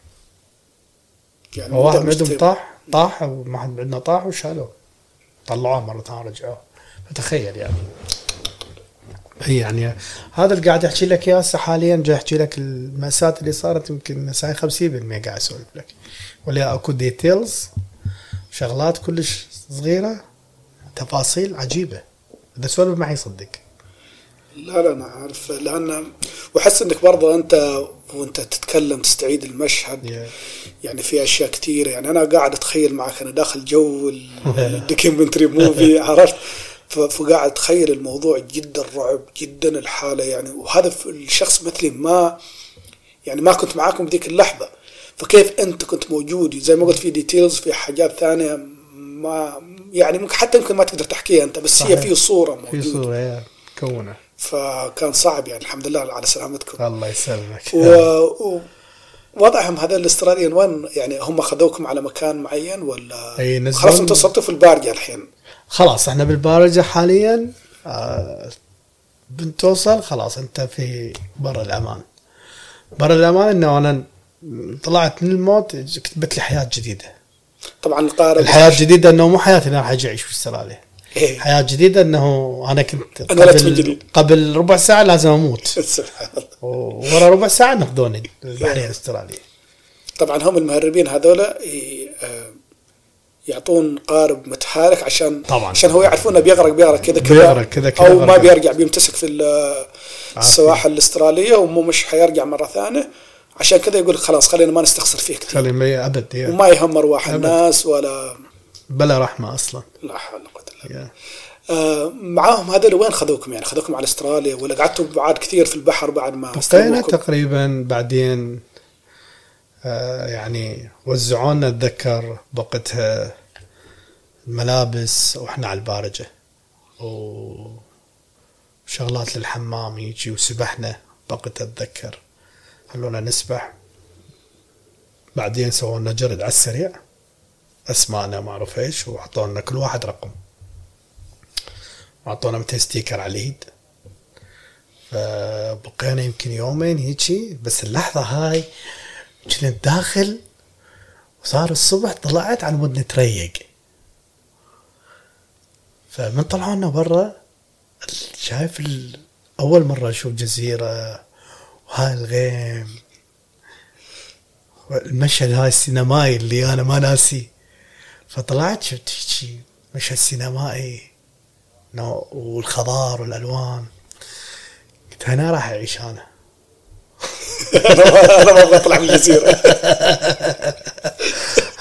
يعني واحد من عندهم. طاح طاح وواحد من عندنا طاح وشالوه. طلعوه مرة ثانية رجعوه فتخيل يعني. هي يعني هذا اللي قاعد أحكي لك إياه هسه حاليا جاي أحكي لك المأساة اللي صارت يمكن مساي 50% قاعد أسولف لك. ولا أكو ديتيلز شغلات كلش صغيرة تفاصيل عجيبة. إذا سولف معي صدق. لا لا أنا عارف لأن وأحس إنك برضه أنت وأنت تتكلم تستعيد المشهد. يعني في أشياء كثيره يعني أنا قاعد أتخيل معك أنا داخل جو ال documentary movie عرفت؟ فقاعد أتخيل الموضوع جدا رعب جدا الحالة يعني. وهذا الشخص مثلي ما يعني ما كنت معاكم بذيك اللحظة. فكيف أنت كنت موجود؟ زي ما قلت في ديتيلز في حاجات ثانية ما يعني ممكن حتى يمكن ما تقدر تحكيها أنت بس هي صحيح. في صورة في موجودة. صورة يا كونه فكان صعب يعني الحمد لله على سلامتكم. الله يسلمك. و... و... وضعهم هذا الاستراليين وين؟ يعني هم خذوكم على مكان معين ولا؟ نزلون- خلاص أنتم صرتوا في البارجة الحين. خلاص إحنا بالبارجة حاليا آه بنتوصل خلاص انت في برا الأمان. برا الأمان إنه أنا طلعت من الموت كتبت لي حياة جديدة. طبعا القارب الحياة الجديده إنه مو حياتي أنا راح أجي أعيش في أستراليا. إيه. حياة جديدة إنه أنا كنت قبل. قبل ربع ساعة لازم أموت. سبحان الله. ورا ربع ساعة نقذوني البحريه الأسترالية. طبعا هم المهربين هذولا ي... آه، يعطون قارب متحرك عشان طبعاً. عشان هو يعرفون إنه بيغرق بيغرق كذا كذا بيغرق كذا كذا أو ما. بيرجع بيمتسك في ال- السواحل الأسترالية ومو مش حيرجع مرة ثانية عشان كذا يقول خلاص خلينا ما نستخسر فيه كثير خلي ما ابد. وما يهم ارواح. الناس ولا بلا رحمة أصلا لا حول ولا قوة إلا بالله. آه، معاهم هذول وين خذوكم يعني خذوكم على أستراليا ولا قعدتوا بعد كثير في البحر بعد ما بقينا؟ تقريبا بعدين آه يعني وزعونا اتذكر بوقتها الملابس وإحنا على البارجة. وشغلات للحمام يجي وسبحنا بوقتها اتذكر خلونا نسبح. بعدين سووا لنا جرد على السريع. أسماءنا ما أعرف إيش وأعطونا كل واحد رقم. واعطونا 200 sticker على اليد فبقينا يمكن يومين هيجي بس اللحظة هاي كنت داخل وصار الصبح طلعت على مود نتريق. فمن طلعونا برا شايف أول مرة أشوف جزيرة وهاي الغيم المشهد هاي السينمائي اللي أنا ما ناسي. فطلعت شفت شي مشهد سينمائي والخضار والألوان. قلت هنا راح أعيش أنا. أنا ما أبغى أطلع من الجزيرة.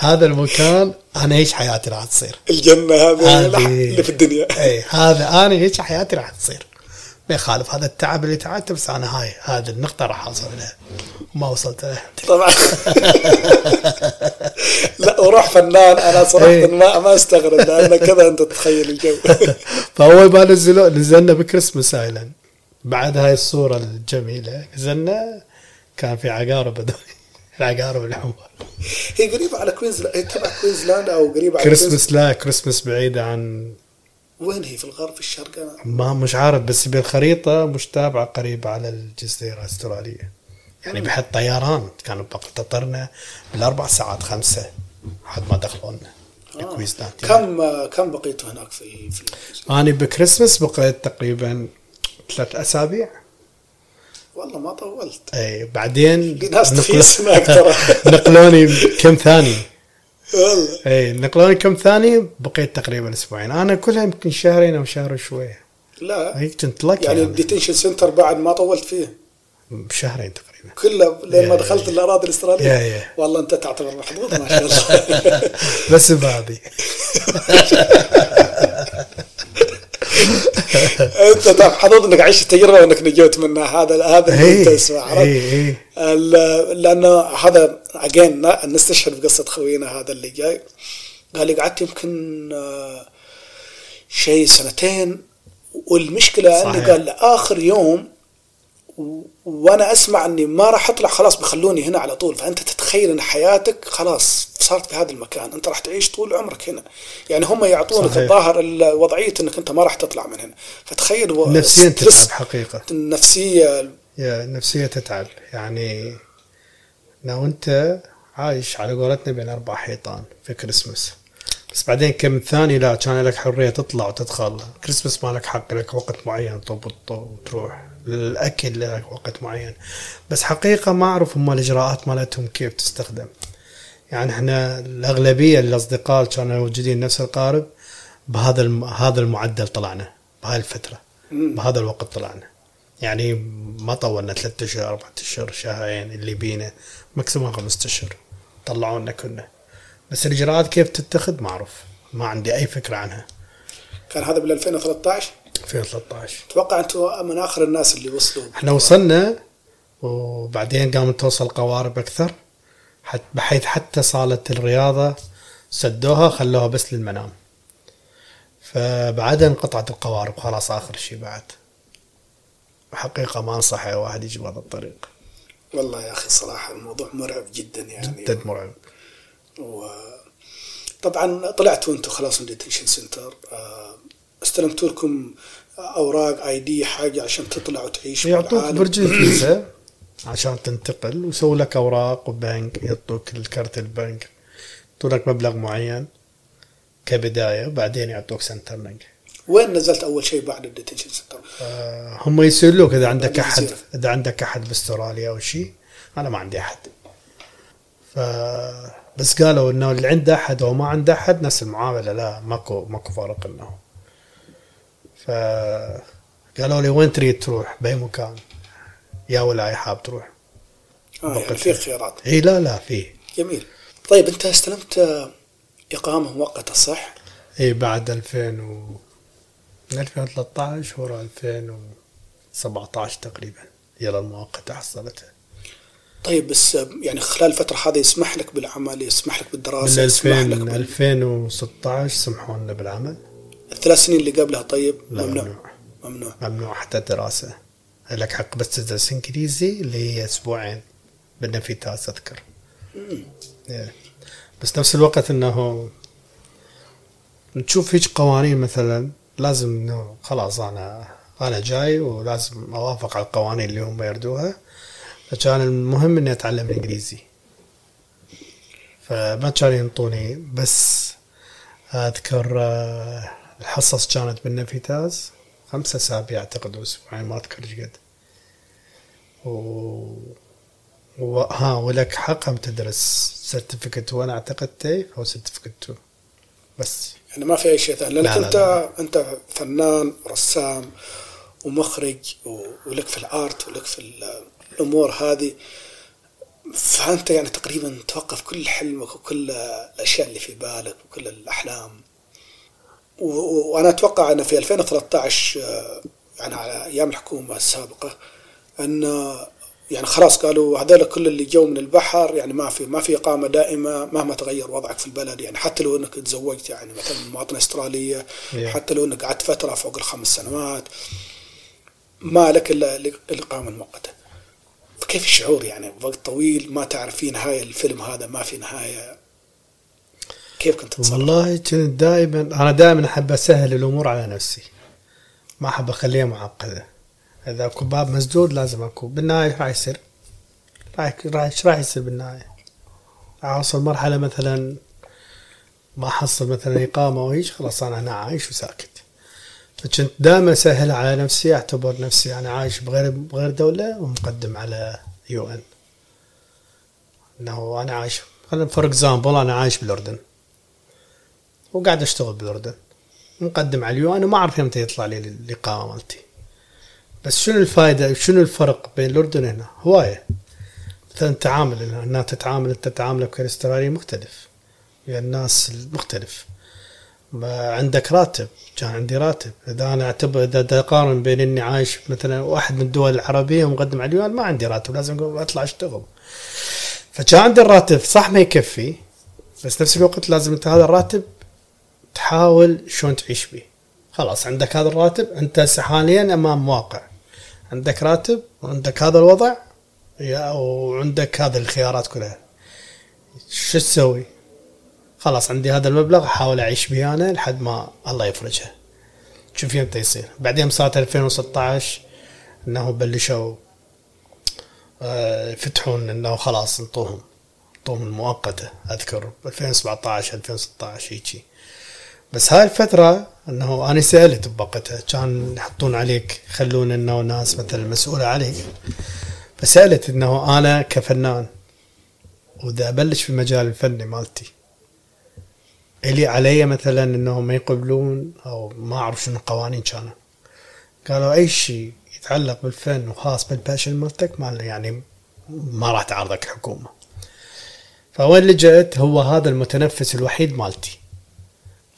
هذا المكان أنا إيش حياتي راح تصير. الجنة هذه هذه- اللي في الدنيا. اي هذا أنا هيك حياتي راح تصير. ما يخالف هذا التعب اللي تعبته بس أنا هاي هذه النقطة راح أوصل لها وما وصلت لها طبعا. لا وروح فنان أنا صراحة إيه. ما ما أستغرب لأن كذا أنت تتخيل الجو. فأول ما نزلوا نزلنا بكريسماس آيلاند. بعد هاي الصورة الجميلة نزلنا كان في عقارب هذول. العقارب الحمر هي قريبة على كوينزلاند تبع كوينزلاند أو قريبة على كريسماس لا كريسماس بعيدة عن وين هي؟ في الغرب في الشرق؟ أنا ما مش عارف بس بالخريطة مش تابعة قريبة على الجزيرة الأسترالية. يعني بحد طيران كانوا بقطرنا بالأربع ساعات خمسة. لحد ما دخلوا لنا آه. لكوينزلاند كم كم بقيتوا هناك في في أنا بكريسماس بقيت تقريبا ثلاث أسابيع. والله ما طولت. اي بعدين في ناس نقل- هناك ترى. نقلوني كم ثاني. والله. اي نقلوني كم ثاني بقيت تقريبا أسبوعين. أنا كلها يمكن شهرين أو شهر وشوية. لا. هيك كنت لك يعني ال detention centre بعد ما طولت فيه. بشهرين تقريبا. كله لين ما يا- دخلت الأراضي الأسترالية. والله أنت تعتبر محظوظ ما شاء الله. بس بهذه انت حظوظ إنك عشت التجربه وإنك نجوت منها هذا هذا اللي أنت اي تسمع عرفت؟ اي ال- لأنه هذا اجين نستشهد بقصة خوينا هذا اللي جاي قال لي قعدت يمكن آه، شيء سنتين والمشكلة اني صحيح. قال آخر يوم وأنا أسمع إني ما راح أطلع خلاص بيخلوني هنا على طول. فأنت تتخيل إن حياتك خلاص صارت في هذا المكان. أنت راح تعيش طول عمرك هنا. يعني هم يعطونك. الظاهر الوضعيه إنك أنت ما راح تطلع من هنا. فتخيل نفسيا تتعب حقيقة. النفسية يا النفسية تتعب. يعني لو انت عايش على قولتنا بين أربع حيطان في كريسماس بس بعدين كم ثاني لا كان لك حرية تطلع وتدخل كريسماس ما لك حق لك وقت معين تضبط وتروح. الأكل لك وقت معين. بس حقيقة ما أعرف هم الإجراءات مالتهم كيف تستخدم. يعني إحنا الأغلبية الأصدقاء كانوا موجودين نفس القارب بهذا الم... هذا المعدل طلعنا بهاي الفترة. بهذا الوقت طلعنا. يعني ما طولنا ثلاثة أشهر أربعة أشهر شهرين اللي بينا ماكسيموم خمسة أشهر طلعونا كنا بس الإجراءات كيف تتخذ؟ ما أعرف. ما عندي أي فكرة عنها. كان هذا بال 2013 2013 أتوقع أنتم من آخر الناس اللي وصلوا. إحنا وصلنا وبعدين قامت توصل قوارب أكثر حت بحيث حتى صالة الرياضة سدوها خلوها بس للمنام. فبعدها انقطعت القوارب خلاص آخر شيء بعد. حقيقة ما أنصح أي واحد يجي بهذا الطريق. والله يا أخي صراحة الموضوع مرعب جدا يعني. جدا مرعب. و... طبعا طلعتوا أنتم خلاص من detention centre آه، استلمتوا لكم أوراق ID حاجة عشان تطلعوا تعيشوا يعطوك. bridge visa عشان تنتقل ويسووا لك أوراق وبنك يعطوك الكرت البنك يعطوا لك مبلغ معين كبداية وبعدين يعطوك centre نقل وين نزلت أول شيء بعد ال detention centre؟ آه، هم يسألوك إذا عندك أحد. إذا عندك أحد باستراليا أو شيء أنا ما عندي أحد ف بس قالوا إنه اللي عنده أحد أو ما عنده أحد نفس المعاملة لا ماكو ماكو فرق إنه ف قالوا لي وين تريد تروح؟ بأي مكان. يا ولا حاب تروح. آه يعني في. خيارات. إي لا لا فيه. جميل. طيب أنت استلمت آه، إقامة مؤقتة صح؟ إي بعد 2000 و من 2013 ورا 2017 تقريبا. يلا المؤقتة حصلتها. طيب بس آه، يعني خلال الفترة هذه يسمح لك بالعمل يسمح لك من بالدراسه يسمح 2000 لك بال... 2016 سمحوا لنا بالعمل. الثلاث سنين اللي قبلها طيب؟ ممنوع. ممنوع. ممنوع. ممنوع حتى الدراسة. لك حق بس تدرس إنجليزي اللي هي أسبوعين بالنفيتاس أذكر. مم. إيه. بس نفس الوقت إنه نشوف هيك قوانين مثلا لازم إنه خلاص أنا أنا جاي ولازم أوافق على القوانين اللي هم يردوها. فكان المهم إني أتعلم الانجليزي فما كانوا ينطوني بس أذكر آه، الحصص كانت بالنفيتاز. خمسة أسابيع أعتقد أو أسبوعين ما أذكر إيش قد. و... و... ها ولك حق هم تدرس سيرتيفيكت 1 أعتقد تيف أو سيرتيفيكت 2 بس. يعني ما في أي شيء ثاني لأنك لا، لا، أنت أنت فنان رسام ومخرج و- ولك في الآرت ولك في ال- الأمور هذه. فأنت يعني تقريبا توقف كل حلمك وكل الأشياء اللي في بالك وكل و- وأنا أتوقع أن في 2013 آه، يعني على أيام الحكومة السابقة أن آه، يعني خلاص قالوا هذول كل اللي جو من البحر يعني ما في ما في إقامة دائمة مهما تغير وضعك في البلد يعني حتى لو إنك تزوجت يعني مثلا مواطنه أسترالية. حتى لو إنك قعدت فترة فوق الخمس سنوات ما لك إلا الإقامة المؤقتة. فكيف الشعور يعني؟ وقت طويل ما تعرف في نهايه الفيلم هذا ما في نهاية. كيف كنت تتصرف؟ والله كنت دائما أنا دائما أحب أسهل الأمور على نفسي ما أحب أخليها معقدة إذا أكو باب مسدود لازم أكو بالنهاية راح يصير؟ راح إيش راح يصير بالنهاية؟ راح أوصل مرحلة مثلا ما أحصل مثلا إقامة إيش خلاص أنا هنا عايش وساكت فكنت دائما أسهل على نفسي أعتبر نفسي أنا عايش بغير بغير دولة ومقدم على UN إنه أنا عايش for example أنا عايش بالأردن وقاعد أشتغل بالاردن مقدم على ال UN ما أعرف إمتى يطلع لي الاقامه مالتي. بس شنو الفائده شنو الفرق بين الأردن هنا؟ هواية. مثلا التعامل هنا تتعامل أنت تعاملك كالاسترالي مختلف. ويا الناس المختلف ما عندك راتب كان عندي راتب. إذا أنا اعتبر إذا اقارن بين إني عايش مثلا واحد من الدول العربية ومقدم على اليوان ما عندي راتب لازم أقوم أطلع أشتغل. فكان عندي الراتب صح ما يكفي بس نفس الوقت لازم أنت هذا الراتب تحاول شلون تعيش به خلاص عندك هذا الراتب انت هسه حاليا أمام واقع. عندك راتب وعندك هذا الوضع وعندك هذه الخيارات كلها. شو تسوي؟ خلاص عندي هذا المبلغ أحاول أعيش به أنا لحد ما الله يفرجها شوف يمتى يصير. بعدين صارت 2016 إنه بلشوا آه، يفتحون إنه خلاص انطوهم انطوهم المؤقتة. أذكر 2017 2016 هيجي. بس هاي الفترة إنه أنا سألت بوقتها كان يحطون عليك يخلون إنه ناس مثلا مسؤولة عليك. فسألت إنه أنا كفنان وإذا أبلش في المجال الفني مالتي إلي علي مثلا انه ما يقبلون أو ما اعرف شنو القوانين كانوا. قالوا أي شيء يتعلق بالفن وخاص بالباشن مالتك ما يعني ما راح تعارضك الحكومة فوين لجأت؟ هو هذا المتنفس الوحيد مالتي.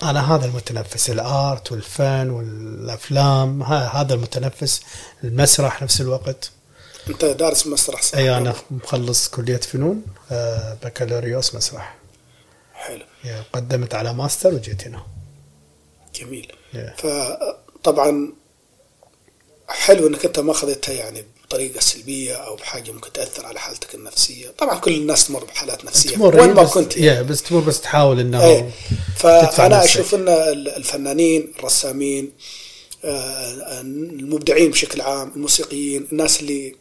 أنا هذا المتنفس الآرت والفن والأفلام هذا المتنفس المسرح نفس الوقت. أنت دارس مسرح صح؟ أي أنا مخلص كلية فنون آه، بكالوريوس مسرح. حلو. قدمت على ماستر وجيت هنا. جميل. Yeah. فطبعا حلو إنك أنت ما اخذتها يعني بطريقة سلبية أو بحاجة ممكن تأثر على حالتك النفسية. طبعا كل الناس تمر بحالات نفسية. تمر وين ما بس كنت يعني. بس تمر بس تحاول إنه إيه. فأنا نفسك. أشوف إن الفنانين الرسامين آه، المبدعين بشكل عام الموسيقيين الناس اللي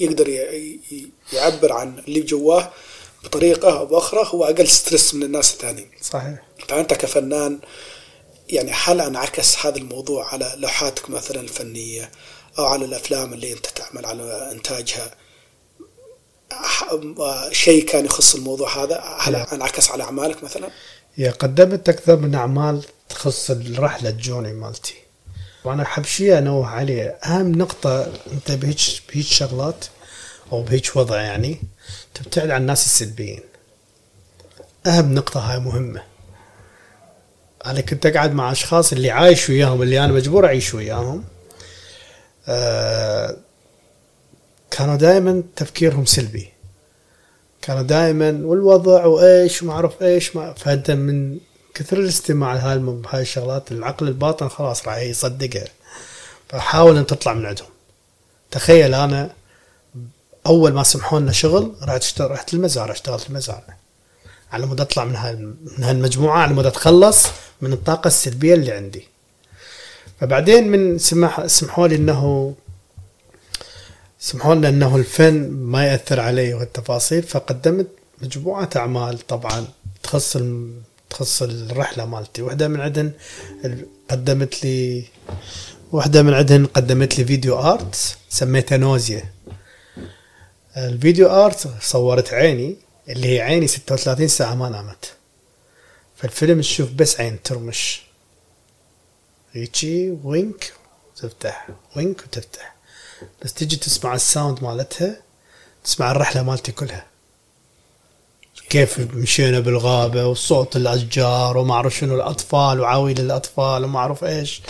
يقدر يعبر عن اللي جواه بطريقة أو بأخرى هو أقل ستريس من الناس الثانيين. صحيح. فأنت كفنان يعني هل أنعكس هذا الموضوع على لوحاتك مثلا الفنية؟ أو على الأفلام اللي أنت تعمل على إنتاجها. ح- شيء كان يخص الموضوع هذا هل لا. انعكس على أعمالك مثلا؟ يا قدمت أكثر من أعمال تخص الرحلة الجوني مالتي. وأنا احب شيء انوه عليه أهم نقطة أنت بهيج بهيج شغلات أو بهيج وضع يعني تبتعد عن الناس السلبيين. أهم نقطة هاي مهمة. أنا كنت أقعد مع أشخاص اللي عايش وياهم اللي أنا مجبور أعيش وياهم. كانوا دائما تفكيرهم سلبي. كانوا دائما والوضع وإيش وما أعرف إيش ما فانت من كثر الاستماع لهاي الشغلات. العقل الباطن خلاص راح يصدقها فحاول إن تطلع من عندهم. تخيل أنا أول ما سمحوا لنا شغل رحت رحت المزارع اشتغلت المزارع. على مود أطلع من من هالمجموعة على مود أتخلص من الطاقة السلبية اللي عندي. فبعدين من سمح سمحوا لي انه سمحوا لنا إنه الفن ما يأثر علي والتفاصيل فقدمت مجموعة أعمال طبعا تخص تخص الرحلة مالتي. واحدة من عندن ال- قدمت لي واحدة من عندهن قدمت لي فيديو آرت سميتها نوزيا. الفيديو آرت صورت عيني اللي هي عيني 36 ساعة ما نامت. فالفيلم تشوف بس عين ترمش. هيجي وينك وتفتح وينك وتفتح. بس تجي تسمع ال sound مالتها تسمع الرحلة مالتي كلها. كيف مشينا بالغابة وصوت الأشجار وما أعرف شنو الأطفال وعويل الأطفال وما أعرف إيش.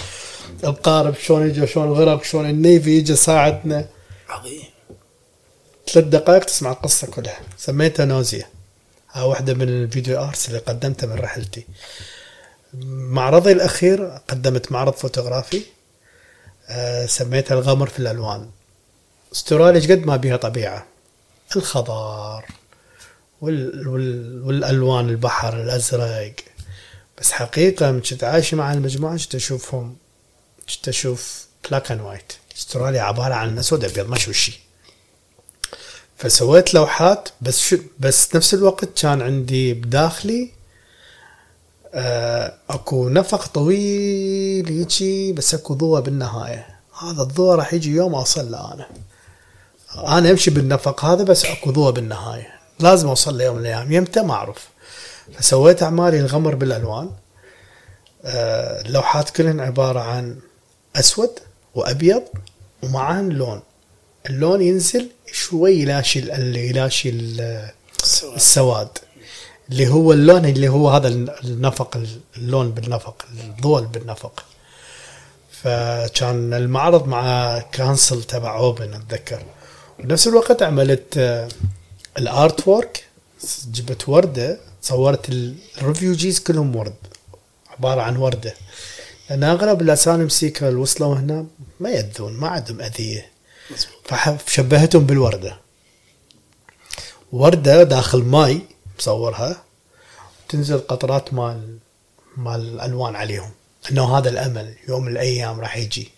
القارب شلون اجى شلون غرق شلون ال navy اجى ساعدنا. عظيم. ثلاث دقائق تسمع القصة كلها. سميتها Nausea ها واحدة من ال video arts اللي قدمتها من رحلتي. معرضي الأخير قدمت معرض فوتوغرافي آه، سميتها الغمر في الألوان. استراليا قد ما بيها طبيعة. الخضار وال... وال... والألوان البحر الأزرق. بس حقيقة من كنت عايش مع المجموعة كنت أشوفهم كنت أشوف black and white استراليا عبارة عن أسود أبيض ما أشوف شيء فسويت لوحات بس شو بس نفس الوقت كان عندي بداخلي اكو نفق طويل هيجي بس اكو ضوء بالنهاية. هذا الضوء راح يجي يوم اوصل له أنا. أنا امشي بالنفق هذا بس اكو ضوء بالنهاية. لازم اوصل له يوم من الأيام. يمتى؟ ما اعرف. فسويت اعمالي الغمر بالالوان. آه، اللوحات كلهن عبارة عن اسود وابيض ومعهن لون. اللون ينزل شوي يلاشي يلاشي السواد. اللي هو اللون اللي هو هذا النفق اللون بالنفق الضوء بالنفق. فكان المعرض مع council تبع Auburn أتذكر. بنفس الوقت عملت آه، ال artwork جبت وردة صورت ال- ال refugees كلهم ورد عبارة عن وردة. لأن أغلب ال asylum seeker اللي وصلوا هنا ما يأذون ما عندهم أذية. فشبهتهم بالوردة. وردة داخل ماي مصورها تنزل قطرات مال مال الألوان عليهم أنه هذا الأمل يوم من الأيام راح يجي.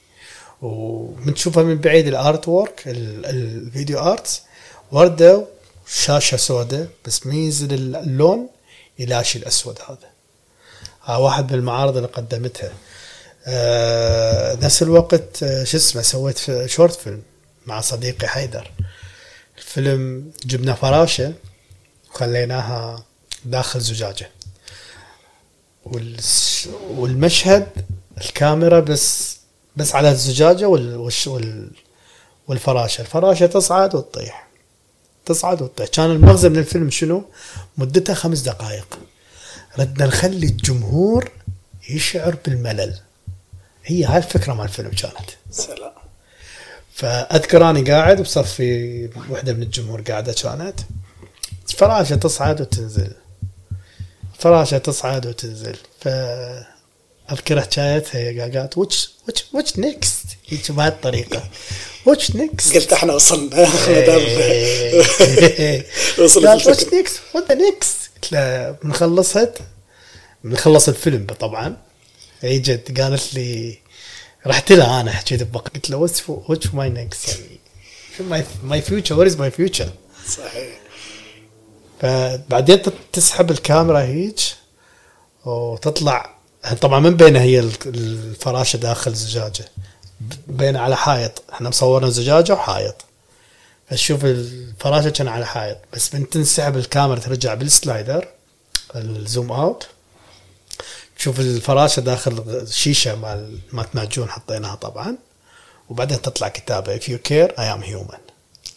ومن تشوفها من بعيد ال artwork ال- ال video arts وردة شاشة سوداء بس ما ينزل اللون يلاشي الأسود هذا. ها واحد من المعارض اللي قدمتها. آه نفس الوقت آه، شو اسمه سويت شورت فيلم مع صديقي حيدر. الفيلم جبنا فراشة. وخليناها داخل زجاجة. والس- والمشهد الكاميرا بس بس على الزجاجة وال والش- وال والفراشة. الفراشة تصعد وتطيح. تصعد وتطيح. كان المغزى من الفيلم شنو؟ مدتها خمس دقائق. ردنا نخلي الجمهور يشعر بالملل. هي هاي الفكرة مال الفيلم كانت. سلام. فأذكر اني قاعد وصفي وحدة من الجمهور قاعدة كانت. فراشه تصعد وتنزل. فراشه تصعد وتنزل. ف اذكر حكايتها هي قالت what's what's what's next هيك بهالطريقه what's next قلت إحنا وصلنا. دام وصلت قالت what's. next what next قلت لها بنخلصها بنخلص الفيلم طبعا. هي جت قالت لي رحت لها أنا حكيت ببق قلت له what's what's my next يعني my future where is my future صحيح. فبعدين تت- تسحب الكاميرا هيك وتطلع طبعا من بينها هي ال- الفراشة داخل زجاجه بين على حائط. إحنا مصورنا زجاجة وحائط. فتشوف الفراشة كان على حائط. بس من تنسحب الكاميرا ترجع بال slider ال zoom out. تشوف الفراشة داخل شيشه مال مال معجون حطيناها طبعا. وبعدين تطلع كتابة if you care I am human.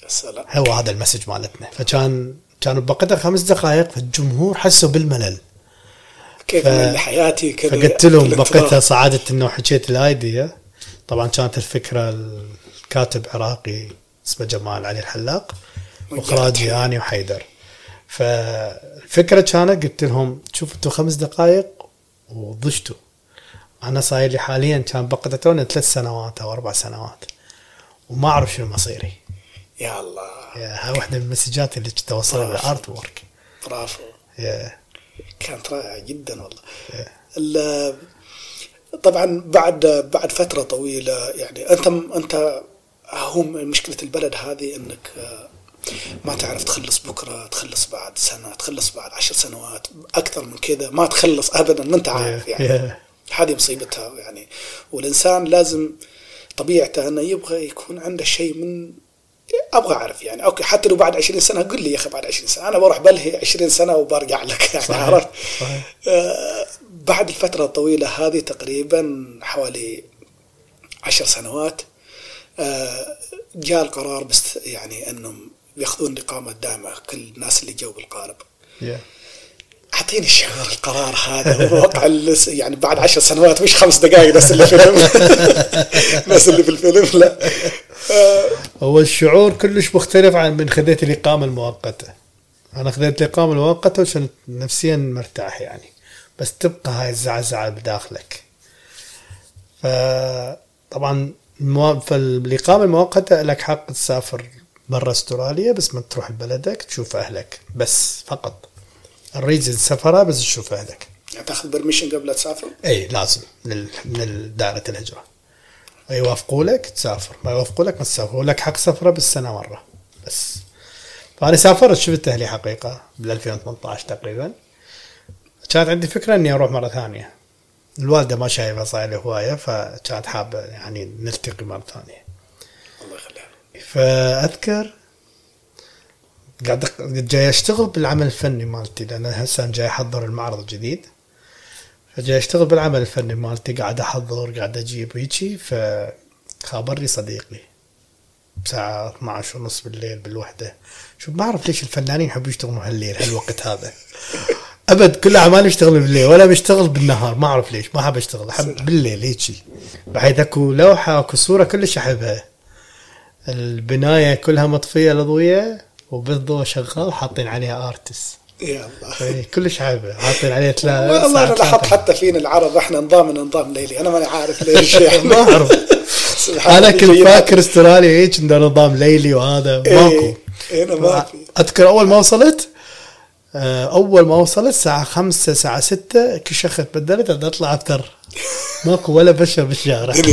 يا سلام. هو هذا ال message مالتنا. فكان كانوا بقيتها خمس دقائق فالجمهور حسوا بالملل. كيف ف- من حياتي كذا فقلت لهم. بقيتها صعدت إنه حكيت ال idea. طبعا كانت الفكرة الكاتب عراقي اسمه جمال علي الحلاق واخراجي آني وحيدر. فالفكرة كانت قلت لهم شوفوا أنتم خمس دقائق وضجتوا أنا صاير لي حاليا كان بقيت توني ثلاث سنوات أو أربع سنوات. وما أعرف شنو مصيري. يا الله. هاي واحدة من المسجات اللي كنت أوصلها بال artwork برافو يا- كانت رائعة جدا والله. ال- طبعا بعد بعد فترة طويلة يعني أنت أنت هو مشكلة البلد هذه إنك آه، ما تعرف تخلص بكرة تخلص بعد سنة تخلص بعد عشر سنوات أكثر من كذا ما تخلص ابدا ما أنت عارف يعني. هذه مصيبتها يعني. والإنسان لازم طبيعته إنه يبغى يكون عنده شيء من أبغى أعرف يعني أوكي حتى لو بعد 20 سنة قل لي يا أخي بعد 20 سنة أنا بروح بلهي 20 سنة وبرجع لك يعني صحيح. عرفت صحيح. آه بعد الفترة الطويلة هذه تقريبا حوالي 10 سنوات آه جاء القرار بس يعني إنهم يأخذون الإقامة الدائمة كل الناس اللي جو بالقارب yeah. أعطيني الشعور القرار هذا وقع يعني بعد عشر سنوات مش خمس دقائق نفس اللي في الفيلم نفس اللي في الفيلم لا. هو الشعور كلش مختلف عن من خذيت الإقامة المؤقتة. أنا خذيت الإقامة المؤقتة وكنت نفسيا مرتاح يعني. بس تبقى هاي الزعزعة بداخلك. فطبعا فالاقامه المؤقتة لك حق تسافر برا أستراليا بس ما تروح لبلدك تشوف أهلك بس فقط. ال reason سفرة بس تشوف اهلك تاخذ permission قبل لا تسافر؟ اي لازم من دائرة الهجرة. يوافقوا لك تسافر. ما يوافقوا لك ما تسافر ولك حق سفرة بالسنة مرة بس. فأنا سافرت شفت أهلي حقيقة بال 2018 تقريبا. كانت عندي فكرة إني أروح مرة ثانية. الوالدة ما شايفة صاير لي هواية فكانت حابة يعني نلتقي مرة ثانية. الله يخليها. فأذكر قاعد جاي أشتغل بالعمل الفني مالتي لأن هسه جاي أحضر المعرض الجديد. فجاي أشتغل بالعمل الفني مالتي قاعد أحضر قاعد أجيب ويجي فخابرني صديقي. الساعة 12 ونص بالليل بالوحدة. شوف ما أعرف ليش الفنانين يحبوا يشتغلوا هالليل هالوقت هذا. أبد كل اعمالي اشتغل بالليل ولا بشتغل بالنهار ما أعرف ليش ما أحب أشتغل أحب بالليل هيجي. بحيث أكو لوحة أكو صورة كلش أحبها. البناية كلها مطفية الاضوية وبالضوء شغال حاطين عليها ارتس يا الله. إيه، كلش عيبه حاطين عليها ثلاثة والله أنا لاحظت حتى فينا العرب إحنا نظامنا نظام ليلي. أنا ماني عارف ليش. يعني. ما أعرف. أنا كنت فاكر استراليا هيك عنده نظام ليلي وهذا. إيه، ماكو. هنا ما في. أذكر أول ما وصلت آه، أول ما وصلت الساعة خمسة الساعة ستة كشخت بدلت اطلع أكثر. ماكو ولا بشر بالشارع.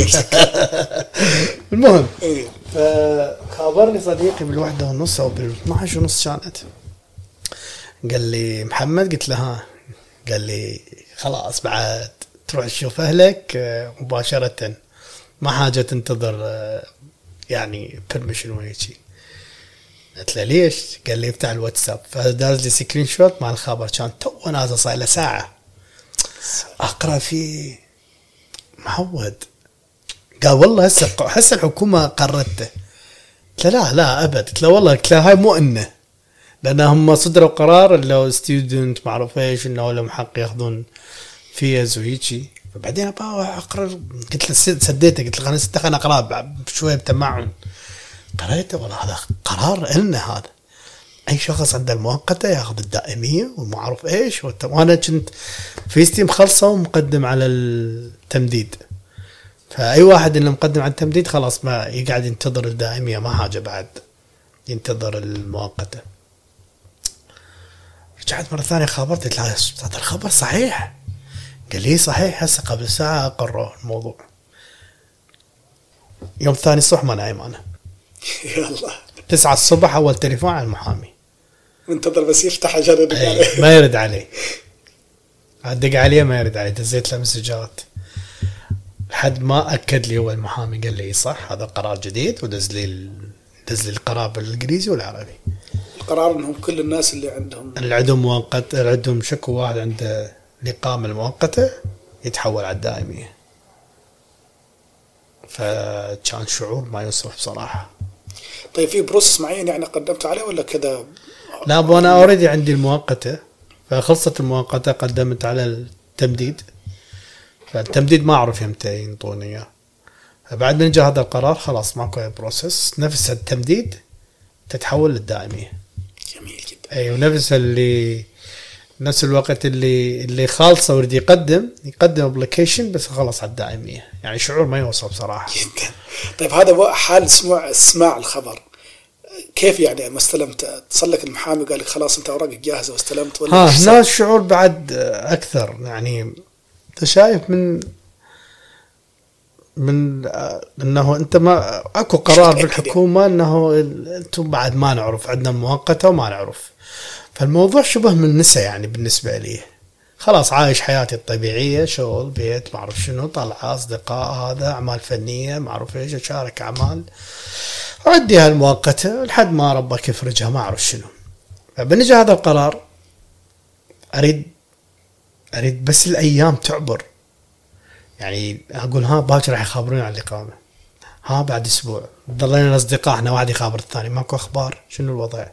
المهم. إيه. فخابرني صديقي بالوحدة ونص أو بال 12 ونص كانت قال لي محمد؟ قلت له ها. قال لي خلاص بعد تروح تشوف أهلك آه، مباشرة. ما حاجة تنتظر آه، يعني permission وهيجي قلت له ليش؟ قال لي افتح الواتساب. فداز لي screenshot مع الخبر. كان تو نازل صار له ساعة. أقرأ فيه. معود قال والله هسه هسه الحكومة قررته. قلت لا لا أبد. قلت له والله قلت له هاي مو إنه. لأن هم صدروا قرار لل student ما أعرف إيش إنه لهم حق يأخذون فيز وهيجي. فبعدين اقرا قلت له سديته. قلت له خليني اقراه بشوية بتمعن. قريته والله هذا قرار إلنا هذا. أي شخص عنده المؤقتة يأخذ الدائمية وما أعرف إيش. وأنا كنت فيزتي مخلصه ومقدم على التمديد. فأي واحد اللي مقدم على التمديد خلاص ما يقعد ينتظر الدائمية ما حاجة بعد ينتظر المؤقتة. رجعت مرة ثانية خابرت قلت له هذا الخبر صحيح. قال لي صحيح؟ هسه قبل ساعة اقروا الموضوع. يوم ثاني الصبح ما نايم أنا. يلا. تسعة الصبح أول تليفون على المحامي. منتظر بس يفتح عشان عليه. ما يرد علي ادق عليه ما يرد علي دزيت له مسجات. لحد ما أكد لي هو المحامي قال لي صح هذا قرار جديد ودز لي دز لي القرار بالإنجليزي والعربي. القرار إنهم كل الناس اللي عندهم. اللي عندهم مؤقت اللي عندهم شكو واحد عنده الاقامه المؤقتة يتحول على الدائمية. فكان شعور ما يوصف بصراحة. طيب في process معين يعني قدمت عليه ولا كذا؟ لا أنا already عندي المؤقتة فخلصت المؤقتة قدمت على التمديد. فالتمديد ما أعرف يمتى ينطوني إياه. فبعد ما جاء هذا القرار خلاص ماكو أي process نفس التمديد تتحول للدائميه جميل جدا. أي ونفس اللي نفس الوقت اللي اللي خالصة ويريد يقدم يقدم application بس خلص على الدائميه يعني شعور ما يوصف بصراحه جدا. طيب هذا حال سماع سماع الخبر. كيف يعني؟ ما استلمت اتصل لك المحامي وقال لك خلاص أنت أوراقك جاهزة واستلمت ولا ها هنا الشعور بعد أكثر. يعني أنت شايف من من إنه أنت ما أكو قرار بالحكومة إنه أنتم بعد ما نعرف عندنا مؤقتة وما نعرف. فالموضوع شبه من نسى يعني بالنسبة لي. خلاص عايش حياتي الطبيعية شغل بيت ما أعرف شنو طلعة أصدقاء هذا أعمال فنية ما أعرف إيش أشارك أعمال. عديها المؤقته لحد ما ربك يفرجها ما أعرف شنو. فبنجي هذا القرار أريد أريد بس الأيام تعبر. يعني أقول ها باكر راح يخابروني عن الإقامة. ها بعد أسبوع. ضلينا الأصدقاء إحنا واحد يخابر الثاني. ماكو أخبار؟ شنو الوضع؟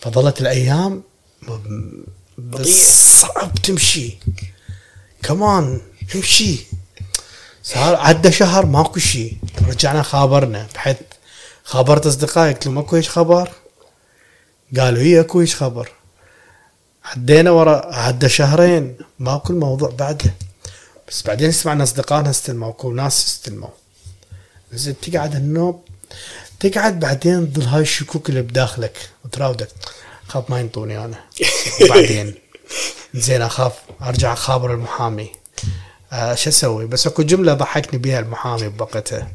فظلت الأيام بس صعب تمشي. كمان امشي صار عدى شهر ماكو شيء. رجعنا خابرنا. بحيث خابرت أصدقائي قلت لهم أكو إيش خبر؟ قالوا هي أكو إيش خبر؟ عدينا ورا عدى شهرين. ماكو الموضوع بعده. بس بعدين سمعنا أصدقائنا استلموا اكو ناس استلموا. زين تقعد النوم تقعد بعدين تظل هاي الشكوك اللي بداخلك وتراودك. خاف ما ينطوني أنا. وبعدين زين أخاف أرجع أخابر المحامي. آه شو أسوي؟ بس أكو جملة ضحكني بها المحامي بوقتها.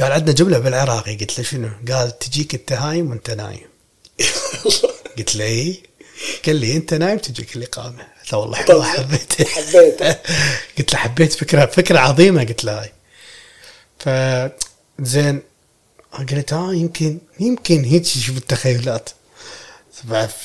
قال عندنا جملة بالعراقي. قلت له شنو؟ قال تجيك التهايم وأنت نايم. قلت له إي. قال لي انت نايم تجيك الاقامه لا والله حلوة حبيته حبيته قلت له حبيت فكرة فكرة عظيمة قلت له. هاي ف زين. قلت آه يمكن يمكن هيك يشوف التخيلات.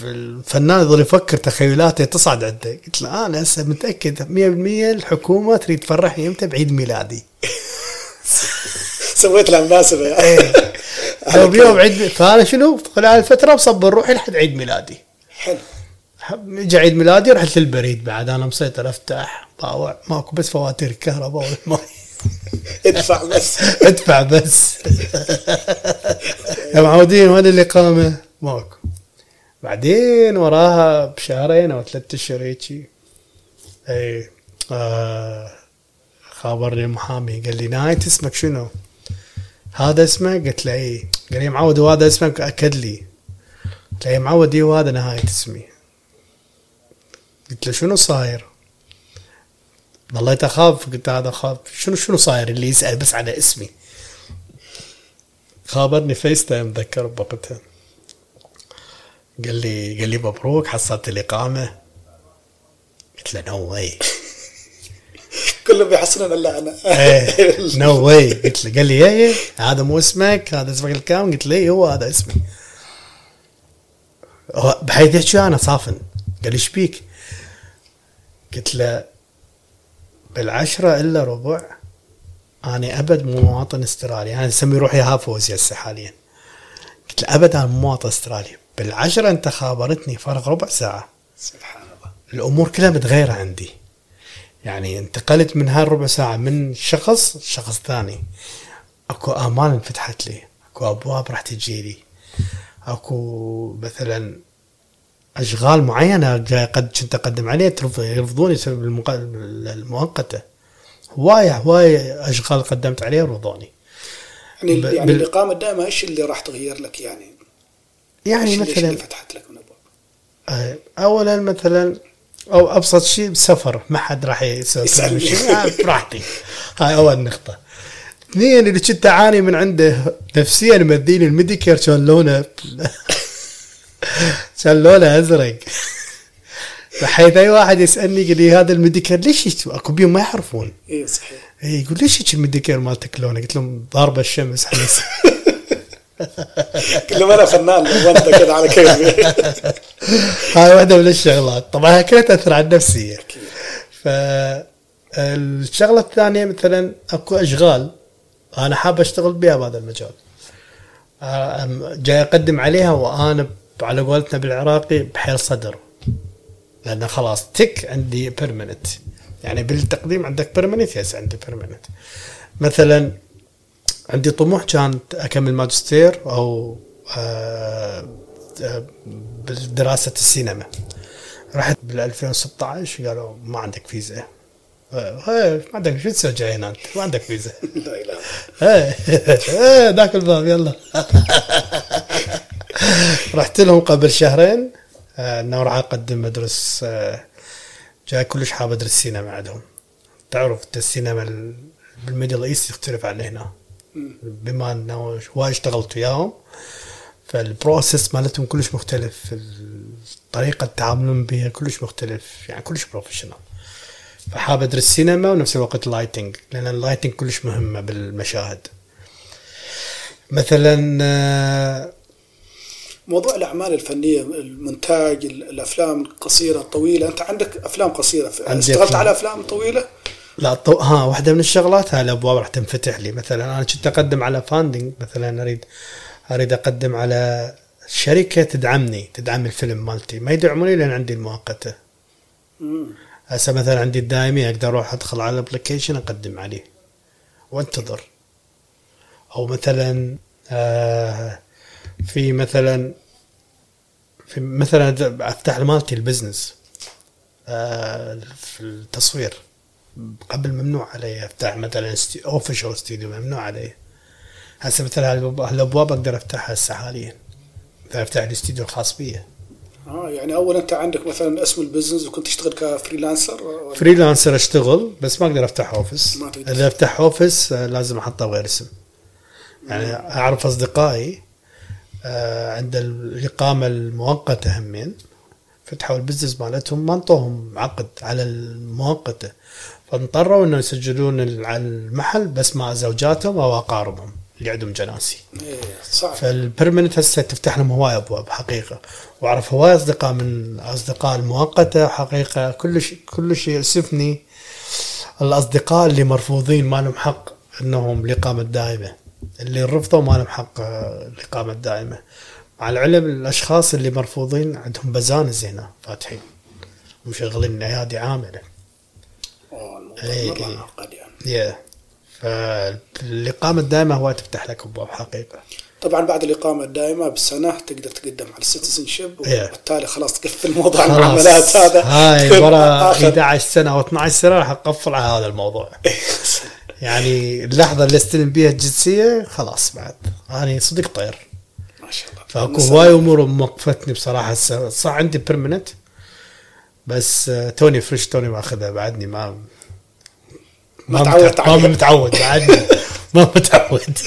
الفنان يظل يفكر تخيلاته تصعد عنده. قلت له أنا هسه متأكد 100% الحكومة تريد تفرحني إمتى بعيد ميلادي. سويت له مناسبه إيه. لو بيوم عيد فأنا شنو؟ خلال الفترة مصبر روحي لحد عيد ميلادي. حلو. اجى عيد ميلادي رحت للبريد بعد أنا مسيطر افتح باوع ماكو بس فواتير الكهرباء والماء ادفع بس. ادفع بس. يا معودين وين الاقامه؟ ماكو. بعدين وراها بشهرين أو ثلاثة أشهر هيجي. اي آه خابرني المحامي قال لي نهاية اسمك شنو؟ هذا اسمه؟ قلت له اي قال لي معود وهذا اسمك أكد لي. قلت له إيه معود اي وهذا نهاية اسمي. قلت له شنو صاير؟ ظليت أخاف قلت هذا خاف. شنو شنو صاير؟ اللي يسأل بس على اسمي. خابرني FaceTime ذكر بوقتها. قال لي قال لي مبروك حصلت الإقامة. قلت له no way كلهم بيحصلون إلا أنا. no way قلت له قال لي إيه هذا مو اسمك هذا اسمك الكامل؟ قلت له إيه، هو هذا اسمي. بحيث يحكي أنا صافن؟ قال لي إيش بيك؟ قلت له بالعشرة إلا ربع أنا أبد مو مواطن استرالي أنا أسمي روحي هافوزي هسه حاليا. قلت له أبد أنا مواطن استرالي. بالعشرة أنت خابرتني فرق ربع ساعة. سبحان الله. الأمور كلها متغيرة عندي. يعني انتقلت من هالربع ساعة من شخص شخص ثاني. أكو آمال انفتحت لي. أكو أبواب راح تجي لي. أكو مثلا أشغال معينة جاي قد كنت أقدم عليها يرفضوني بسبب المؤقتة هوايه هواية أشغال قدمت عليها رفضوني يعني يعني الإقامة الدائمة إيش اللي راح تغير لك يعني؟ يعني مثلا مثلا اللي فتحت لك من ابواب؟ آه، اولا مثلا أو أبسط شيء سفر ما حد راح. شيء آه، براحتي هاي أول نقطة اثنين اللي كنت أعاني من عنده نفسيا مديني ال Medicare كان لونه كان لونه أزرق. بحيث أي واحد يسألني يقول لي هذا ال Medicare ليش؟ أكو بيهم ما يعرفون. اي صحيح. إيه، يقول ليش هيك ال Medicare مالتك لونه؟ قلت لهم ضاربه الشمس. حمس كلهم أنا فنان وأنت كذا على كيفي هاي واحدة من الشغلات. طبعا كلها تأثر على النفسية. فالشغلة الثانية مثلا أكو أشغال أنا حاب أشتغل بها بهذا المجال. جاي أقدم عليها وأنا على قولتنا بالعراقي بحيل صدر. لأن خلاص tick عندي permanent يعني بالتقديم عندك permanent yes عندي permanent مثلا عندي طموح كان أكمل ماجستير أو آه، آه، بدراسه السينما. رحت بال 2016 قالوا ما عندك فيزا. آه، إيه، ما عندك شو تسوي جاي هنا؟ انت ما عندك فيزا. إيه إيه، ذاك الباب يلا. رحت لهم قبل شهرين. آه، إنه راح أقدم ادرس آه، جاي كلش حاب أدرس سينما عندهم. تعرف السينما ال- بال Middle East يختلف عن هنا. بما إنه هواي اشتغلت وياهم فال process مالتهم كلش مختلف طريقة تعاملهم بها كلش مختلف يعني كلش professional فحاب أدرس سينما ونفس الوقت lighting لأن ال lighting كلش مهمة بالمشاهد. مثلا آه، موضوع الأعمال الفنية المونتاج ال- الأفلام القصيره الطويله أنت عندك أفلام قصيرة. اشتغلت أفلام. على أفلام طويلة؟ لا طو... ها واحدة من الشغلات هاي الابواب راح تنفتح لي. مثلا أنا كنت أقدم على funding مثلا اريد أريد أقدم على شركة تدعمني تدعم الفيلم مالتي. ما يدعموني لأن عندي المؤقتة. هسه مثلا عندي الدائمي أقدر أروح أدخل على ال application أقدم عليه. وأنتظر. أو مثلا آه في مثلا في مثلا أفتح مالتي ال business آه في التصوير. قبل ممنوع علي أفتح مثلا official studio ممنوع علي. هسه مثلا هالابواب أقدر أفتحها هسه حاليا. أقدر أفتح الاستوديو الخاص بي. آه يعني أول أنت عندك مثلا اسم ال business وكنت تشتغل ك freelancer؟ freelancer أشتغل بس ما أقدر أفتح office. إذا أفتح office آه، لازم أحطه بغير اسم. يعني أعرف أصدقائي عند الإقامة المؤقتة همين. فتحوا ال business مالتهم ما انطوهم عقد على المؤقتة. فاضطروا إنه يسجلون على المحل بس مع زوجاتهم أو أقاربهم اللي عندهم جناسي. إيه صعب فال permanent هسه تفتح لهم هواي أبواب حقيقة. وأعرف هواي أصدقاء من أصدقاء المؤقتة حقيقة. كل شيء كل شيء يؤسفني الأصدقاء اللي مرفوضين ما لهم حق إنهم الإقامة الدائمة. اللي رفضوا ما لهم حق الإقامة الدائمة. مع العلم الأشخاص اللي مرفوضين عندهم بزانز هنا فاتحين ومشغلين ايادي عاملة. إيه، إيه. يعني. يا فالإقامة الدائمة هو تفتح لك أبواب حقيقة. طبعا بعد الإقامة الدائمة بالسنه تقدر تقدم على السيتيزن شيب. وبالتالي خلاص تقفل موضوع المعاملات هذا. هاي ورا آخر. 11 سنة أو 12 سنة راح أقفل على هذا الموضوع. يعني اللحظة اللي استلم بيها الجنسية خلاص بعد. أنا صدق طير. ما شاء الله. فاكو هواي أمور موقفتني بصراحة. صح عندي permanent بس آه، توني fresh توني ماخذها بعدني. ما ما تعودت مت- ما. متعود بعدني. ما متعود.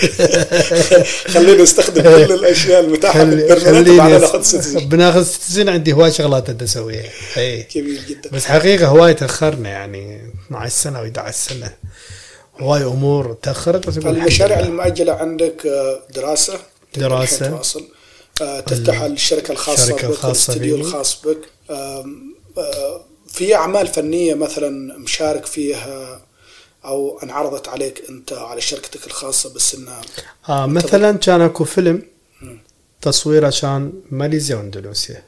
خلينا نستخدم كل الأشياء المتاحة خليني ناخذ citizen بناخذ citizen عندي هواي شغلات أبدأ أسويها. اي جميل جدا. بس حقيقة هواي تأخرنا يعني. 12 سنة و 11 سنة. هواي أمور تأخرت المشاريع. المؤجلة عندك آه، دراسة. الحين تواصل آه، تفتح الشركة الخاصة الشركة بك الاستديو. الخاص بك آه، في أعمال فنية مثلا مشارك فيها أو انعرضت عليك أنت على شركتك الخاصة بس إنها آه مثلا كان أكو فيلم. تصويره كان ماليزيا واندونيسيا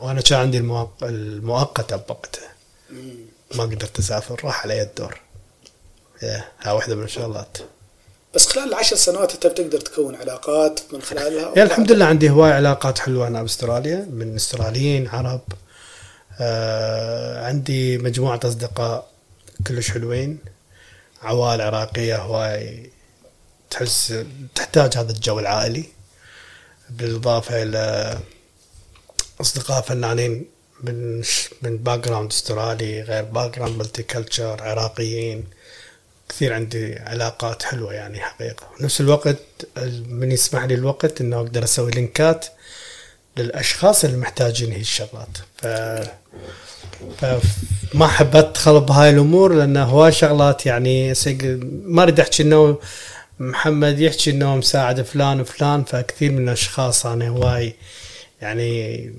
وأنا كان عندي المؤق- المؤقتة بوقتها ما قدرت أسافر راح علي الدور ها واحدة من الشغلات بس خلال العشر سنوات انت بتقدر تكون علاقات من خلالها؟ يا الحمد لله عندي هواي علاقات حلوة. هنا بأستراليا من أستراليين عرب. آه عندي مجموعة أصدقاء كلش حلوين. عوائل عراقية هواي تحس تحتاج هذا الجو العائلي. بالإضافة إلى أصدقاء فنانين من من background أسترالي غير background multicultural عراقيين. كثير عندي علاقات حلوة يعني حقيقة. نفس الوقت ال- من يسمح لي الوقت إنه أقدر أسوي لينكات للأشخاص اللي محتاجين هي الشغلات. ف فما احب أدخل بهاي الأمور لأن هواي شغلات يعني ما أريد أحكي إنه محمد يحكي إنه مساعد فلان وفلان فكثير من الأشخاص أنا هواي يعني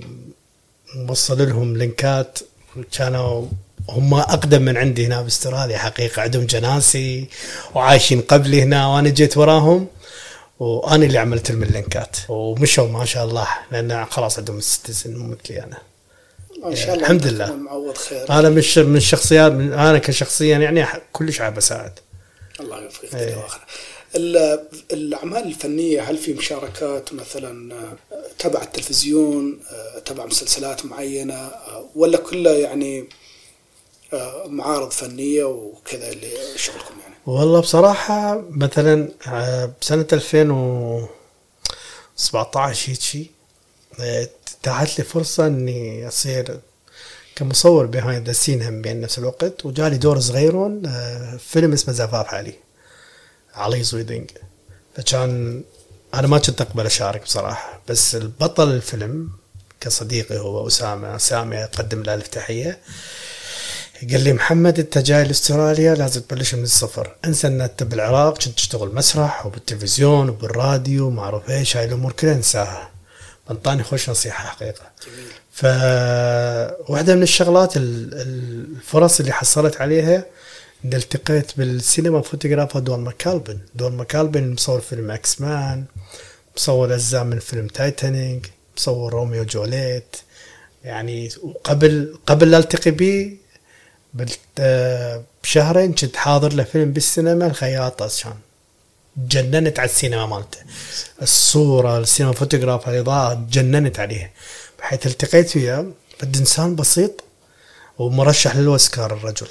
موصل لهم لينكات كانوا هم أقدم من عندي هنا باستراليا حقيقة عندهم جناسي وعايشين قبلي هنا وأنا جيت وراهم وأنا اللي عملت لهم اللينكات. ومشوا ما شاء الله لأن خلاص عندهم ال citizen مثلي أنا. ان شاء الله الحمد لله. معوض خير. أنا من الش- من الشخصيات من أنا كشخصيا يعني كلش حاب أساعد. الله يوفقك إيه. الأعمال الفنية هل في مشاركات مثلا آه، تبع التلفزيون آه، تبع مسلسلات معينة آه، ولا كلها يعني معارض فنية وكذا اللي شغلكم يعني. والله بصراحة مثلا آه، بسنة 2017 هيك شي آه، اتاحت لي فرصة إني أصير كمصور behind the scene هم بنفس الوقت وجالي دور صغيرون آه، فيلم اسمه زفاف علي Ali's Wedding فكان أنا ما كنت أقبل أشارك بصراحة بس البطل الفيلم كصديقي هو أسامة سامي اقدم له الف تحيه قال لي محمد أنت جاي لأستراليا لازم تبلش من الصفر. انسى ان انت بالعراق كنت تشتغل مسرح وبالتلفزيون وبالراديو ما أعرف إيش هاي الأمور كلها انساها. انطاني خوش نصيحة حقيقة. جميل. فواحده من الشغلات الفرص اللي حصلت عليها ان التقيت بال cinematographer دون ماكالبن. دون ماكالبن مصور فيلم X-Men مصور أجزاء من فيلم تايتانيك مصور Romeo Juliet. يعني وقبل قبل لا ألتقي به بشهرين كنت حاضر له فيلم بالسينما الخياط كان جننت على السينما مالته. الصورة ال cinematography الإضاءة جننت عليها بحيث التقيت وياه بد إنسان بسيط ومرشح للأوسكار الرجل.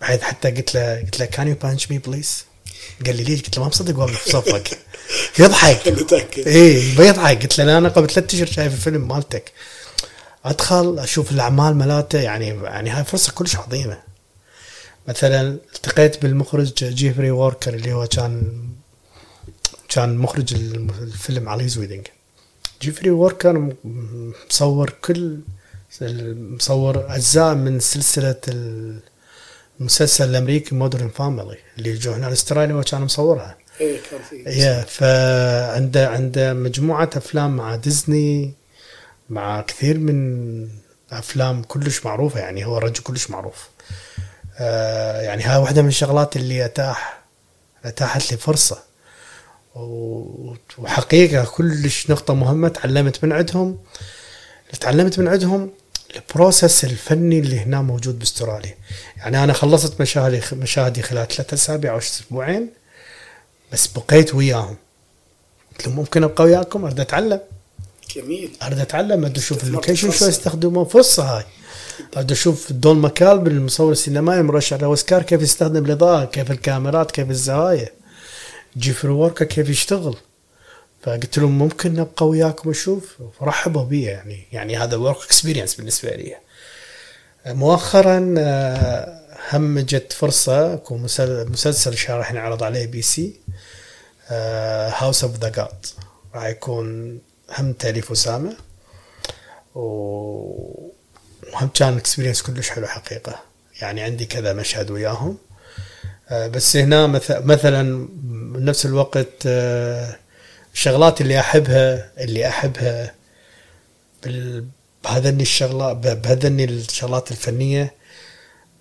بحيث حتى قلت له قلت له can you punch me please قال لي ليش؟ قلت له ما مصدق واقف في صفك. يضحك. اي بيضحك. قلت له أنا قبل ثلاث أشهر شايف الفيلم مالتك. أدخل أشوف الأعمال مالته يعني يعني هاي فرصة كلش عظيمة. مثلا التقيت بالمخرج جيفري ووكر اللي هو كان كان مخرج الفيلم Ali's Wedding جيفري ووكر مصور كل مصور أجزاء من سلسلة المسلسل الأمريكي Modern Family اللي جو هنا استراليا وكان مصورها. إيه كان في. فعنده عنده مجموعة أفلام مع ديزني مع كثير من أفلام كلش معروفة يعني هو رجل كلش معروف. آه يعني هاي واحدة من الشغلات اللي أتاح أتاحت لي فرصة. وحقيقة كلش نقطة مهمة تعلمت من عندهم. تعلمت من عندهم البروسس الفني اللي هنا موجود بأستراليا. يعني أنا خلصت مشاهدي مشاهدي خلال ثلاثة أسابيع أو أسبوعين بس بقيت وياهم. قلت لهم ممكن أبقى وياكم أريد أتعلم. جميل. أريد أتعلم أريد أشوف ال location شو يستخدمون فرصه هاي. أريد أشوف دون ماكالبن المصور السينمائي مرشح لاوسكار كيف يستخدم الإضاءة كيف الكاميرات كيف الزوايا. جيفري ووكر كيف يشتغل. فقلت لهم ممكن أبقى وياكم أشوف. فرحبوا بي يعني. يعني هذا work experience بالنسبة لي. مؤخرا آه، هم جت فرصة اكون مسلسل راح ينعرض على ABC House of the God راح يكون هم تأليف أسامة. وهم كان experience كلش حلو حقيقة. يعني عندي كذا مشهد وياهم. آه، بس هنا مثلا بنفس الوقت آه، الشغلات اللي أحبها اللي أحبها بهذني الشغلات بهذني الشغلات الفنية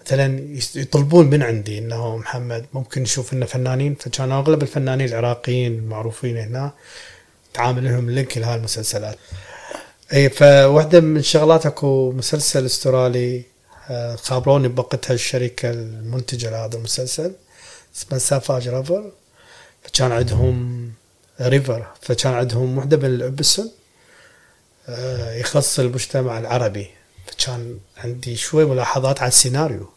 مثلا يطلبون من عندي إنه محمد ممكن نشوف لنا فنانين فكان أغلب الفنانين العراقيين المعروفين هنا. تعامل لهم link لهذه المسلسلات. إي فواحده من الشغلات أكو مسلسل أسترالي آه، خابروني بوقتها الشركة المنتجة لهذا المسلسل اسمه Savage River فكان عندهم River فكان عندهم وحدة من ال episode آه، يخص المجتمع العربي. فكان عندي شوي ملاحظات على السيناريو.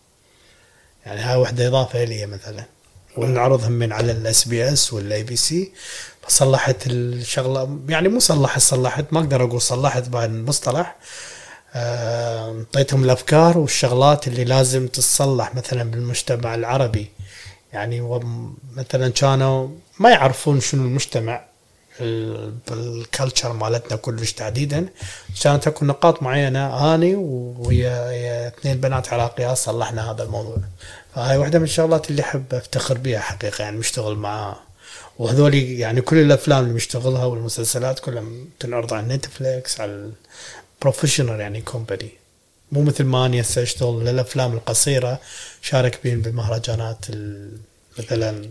يعني هاي وحدة إضافة لي مثلا. ونعرضهم من على ال SBS وال ABC فصلحت الشغلة يعني مو صلحت صلحت ما أقدر أقول صلحت بهذا المصطلح. أعطيتهم آه الأفكار والشغلات اللي لازم تتصلح مثلا بالمجتمع العربي. يعني مثلا كانوا ما يعرفون شنو المجتمع بال culture مالتنا كلش تحديدا. كانت اكو نقاط معينة أني ويا اثنين بنات عراقيات صلحنا هذا الموضوع. فهاي واحدة من الشغلات اللي أحب أفتخر بها حقيقة يعني مشتغل مع وهذول يعني كل الأفلام اللي مشتغلها والمسلسلات كلها تنعرض على نتفليكس على ال professional يعني company مو مثل ما اني هسه اشتغل للأفلام القصيرة شارك بين بالمهرجانات مثلا.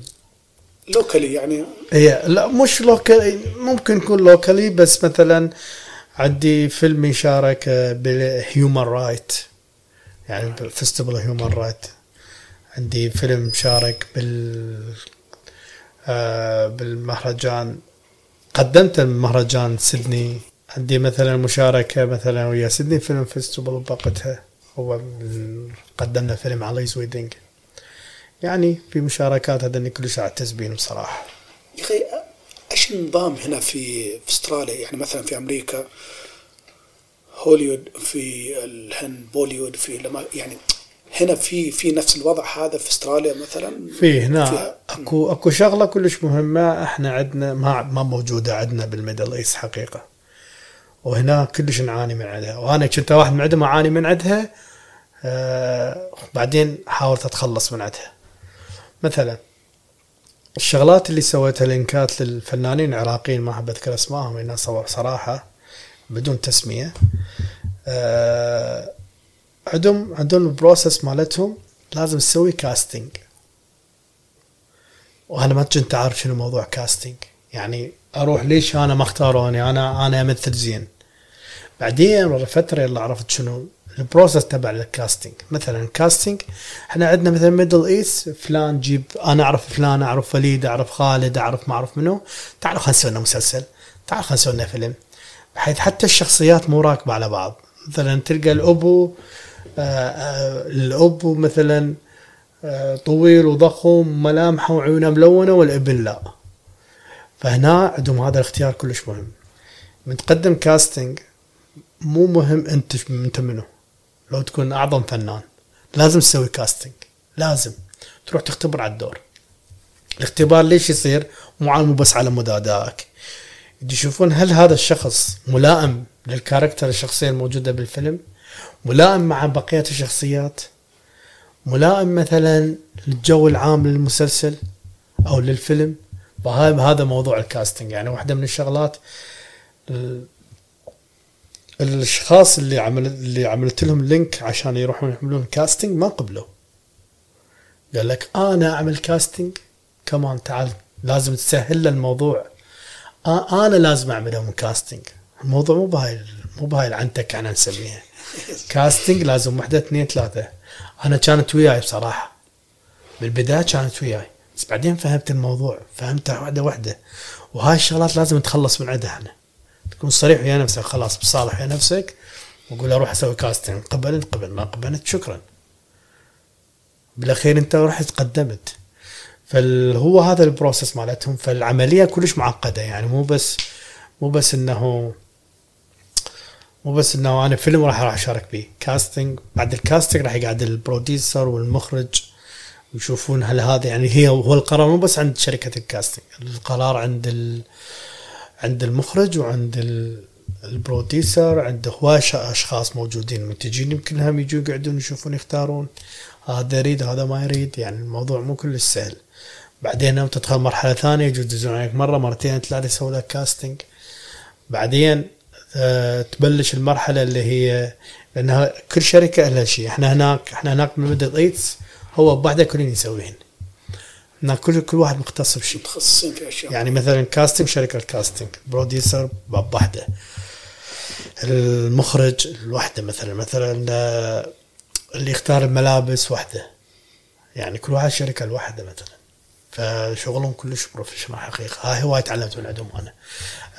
locally يعني؟ هي لا مش locally ممكن يكون locally بس مثلا عندي فيلم يشارك بال human right يعني festival human right عندي فيلم شارك بال بالمهرجان. قدمت المهرجان سيدني. عندي مثلا مشاركة مثلا ويا Sydney Film Festival بوقتها هو قدمنا فيلم Ali's Wedding يعني في مشاركات هذا كلش اعتز بهم بصراحة. يا أخي إيش النظام هنا في في أستراليا؟ يعني مثلا في أمريكا هوليوود في الهند بوليوود في يعني هنا في في نفس الوضع هذا في استراليا مثلا؟ في هنا فيها- أكو أكو شغلة كلش مهمة إحنا عندنا ما ما موجودة عندنا بال Middle East حقيقة. وهنا كلش نعاني من عندها وأنا كنت واحد من عندهم أعاني من عندها آه بعدين حاولت أتخلص من عندها مثلا الشغلات اللي سويتها link ات للفنانين العراقيين ما أحب أذكر أسمائهم صور صراحة بدون تسمية آه عندهم عندهم ال process مالتهم لازم تسوي casting وأنا ما كنت عارف شنو موضوع casting يعني أروح ليش أنا ما اختاروني؟ أنا أنا امثل زين. بعدين ورا فترة اللي عرفت شنو؟ ال process تبع ال casting مثلا ال casting إحنا عندنا مثلا Middle East فلان جيب أنا أعرف فلان أعرف وليد أعرف خالد أعرف ما أعرف منو. تعالوا خلينا نسوي لنا مسلسل. تعالوا خلينا نسوي لنا فيلم. بحيث حتى الشخصيات مو راكبة على بعض. مثلا تلقى الأبو آه، آه، الابو مثلا آه، طويل وضخم ملامحه وعيونه ملونة والإبن لا. فهنا عندهم هذا الاختيار كلش مهم. من تقدم كاستنج مو مهم أنت أنت منو. لو تكون أعظم فنان لازم تسوي كاستنج لازم. تروح تختبر على الدور. الاختبار ليش يصير؟ مو مو بس على مدى ادائك يشوفون هل هذا الشخص ملائم لل character الشخصية الموجودة بالفيلم؟ ملائم مع بقية الشخصيات ملائم مثلا للجو العام للمسلسل أو للفيلم. هذا موضوع ال casting. يعني واحدة من الشغلات ال- الأشخاص اللي عمل اللي عملت لهم link عشان يروحون يعملون casting ما قبلوا. قال لك أنا أعمل casting؟ كمان تعال لازم تسهل له الموضوع. أنا لازم اعمل لهم casting. الموضوع مو بهاي مو بهاي العنتك أنا نسميها. casting لازم وحدة اثنين ثلاثة. أنا كانت وياي بصراحة. بالبداية كانت وياي. بس بعدين فهمت الموضوع. فهمتها واحدة واحدة. وهاي الشغلات لازم نتخلص من عندها إحنا تكون صريح ويا نفسك. خلاص بصالح ويا نفسك. وقول أروح أسوي casting قبلت قبل ما قبلت شكرا. بالأخير أنت رحت قدمت. فهو هذا ال process مالتهم. فالعملية كلش معقدة. يعني مو بس مو بس إنه مو بس إنه أنا فيلم راح راح أشارك فيه. casting بعد ال casting راح يقعد ال producer والمخرج ويشوفون هل هذا يعني هي هو القرار مو بس عند شركة ال casting القرار عند ال عند المخرج وعند ال- ال producer عند هواي ش- أشخاص موجودين. منتجين يمكن هم يجوا يقعدون يشوفون يختارون. هذا يريد هذا ما يريد يعني الموضوع مو كلش سهل. بعدين تدخل مرحلة ثانية يجوا يدزون عليك مرة مرتين ثلاثة يسووا لك كاستنج بعدين تبلش المرحلة اللي هي لأنها كل شركة لها شيء. إحنا هناك إحنا هناك من مدة ايتس هو بوحدة كلين يسويهن. هناك كل كل واحد مختص بشيء. متخصصين في أشياء. يعني مثلا كاستنج شركة الكاستنج بروديوسر باب واحدة المخرج الوحدة مثلا مثلا آه، اللي يختار الملابس وحدة. يعني كل واحد شركة الواحده مثلا. فشغلهم كلش professional حقيقة. هاي هواي تعلمت من عندهم أنا.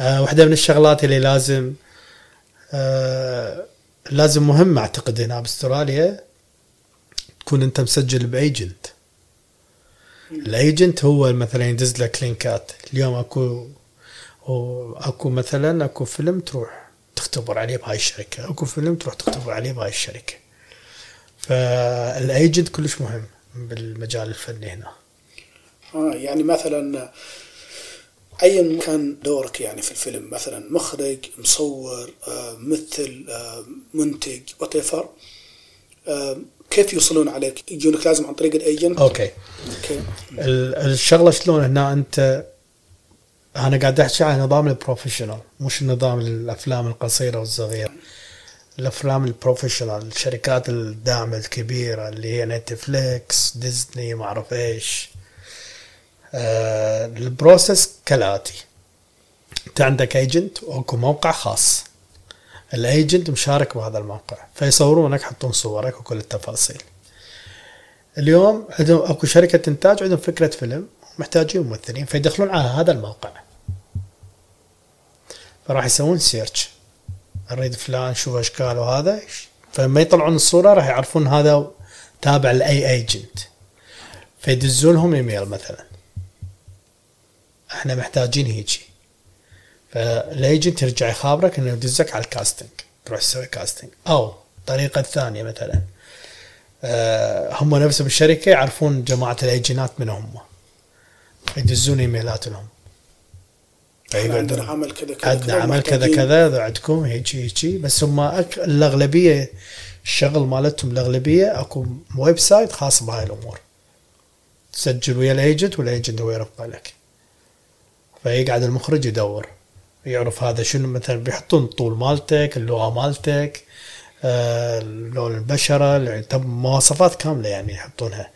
آه، واحدة من الشغلات اللي لازم آه، لازم مهمه أعتقد هنا بأستراليا تكون أنت مسجل ب agent ال agent هو مثلا يدز لك link ات. اليوم أكو أكو مثلا أكو فيلم تروح تختبر عليه بهاي الشركة. أكو فيلم تروح تختبر عليه بهاي الشركة. فال agent كلش مهم بالمجال الفني هنا. آه يعني مثلا ايا كان دورك يعني في الفيلم مثلا مخرج مصور آه ممثل آه منتج what آه كيف يوصلون عليك؟ يجونك لازم عن طريق ال agent؟ okay. okay. ال- الشغلة شلون هنا؟ أنت أنا قاعد أحكي عن نظام ال professional مش نظام الأفلام القصيرة والصغيرة. الأفلام ال professional الشركات الدعم الكبيرة اللي هي نتفليكس ديزني ما أعرف إيش. ال process كالاتي. انت عندك agent واكو موقع خاص. ال agent مشارك بهذا الموقع فيصورونك يحطون صورك وكل التفاصيل. اليوم عندهم اكو شركة إنتاج عندهم فكرة فيلم محتاجين ممثلين فيدخلون على هذا الموقع. فراح يسوون search نريد فلان شوف اشكال وهذا فلما يطلعون الصورة راح يعرفون هذا تابع لأي agent فيدزون لهم ايميل مثلا. إحنا محتاجين هيجي. فال agent يرجع يخابرك انه يدزك على ال casting تروح تسوي casting. أو الطريقة الثانية مثلا. آه، هم نفسهم الشركة يعرفون جماعة الايجنات من هم. يدزون ايميلات لهم إحنا عندنا عمل كذا كذا عندنا عمل كذا كذا عندكم هيجي هيجي. بس هم أك... الأغلبية الشغل مالتهم الأغلبية أكو website خاص بهاي الأمور. تسجل ويا ال agent وال agent هو يرفع لك. فيقعد المخرج يدور يعرف هذا شنو مثلا بيحطون الطول مالتك اللغة مالتك آه، لون البشرة طب مواصفات كاملة يعني يحطونها.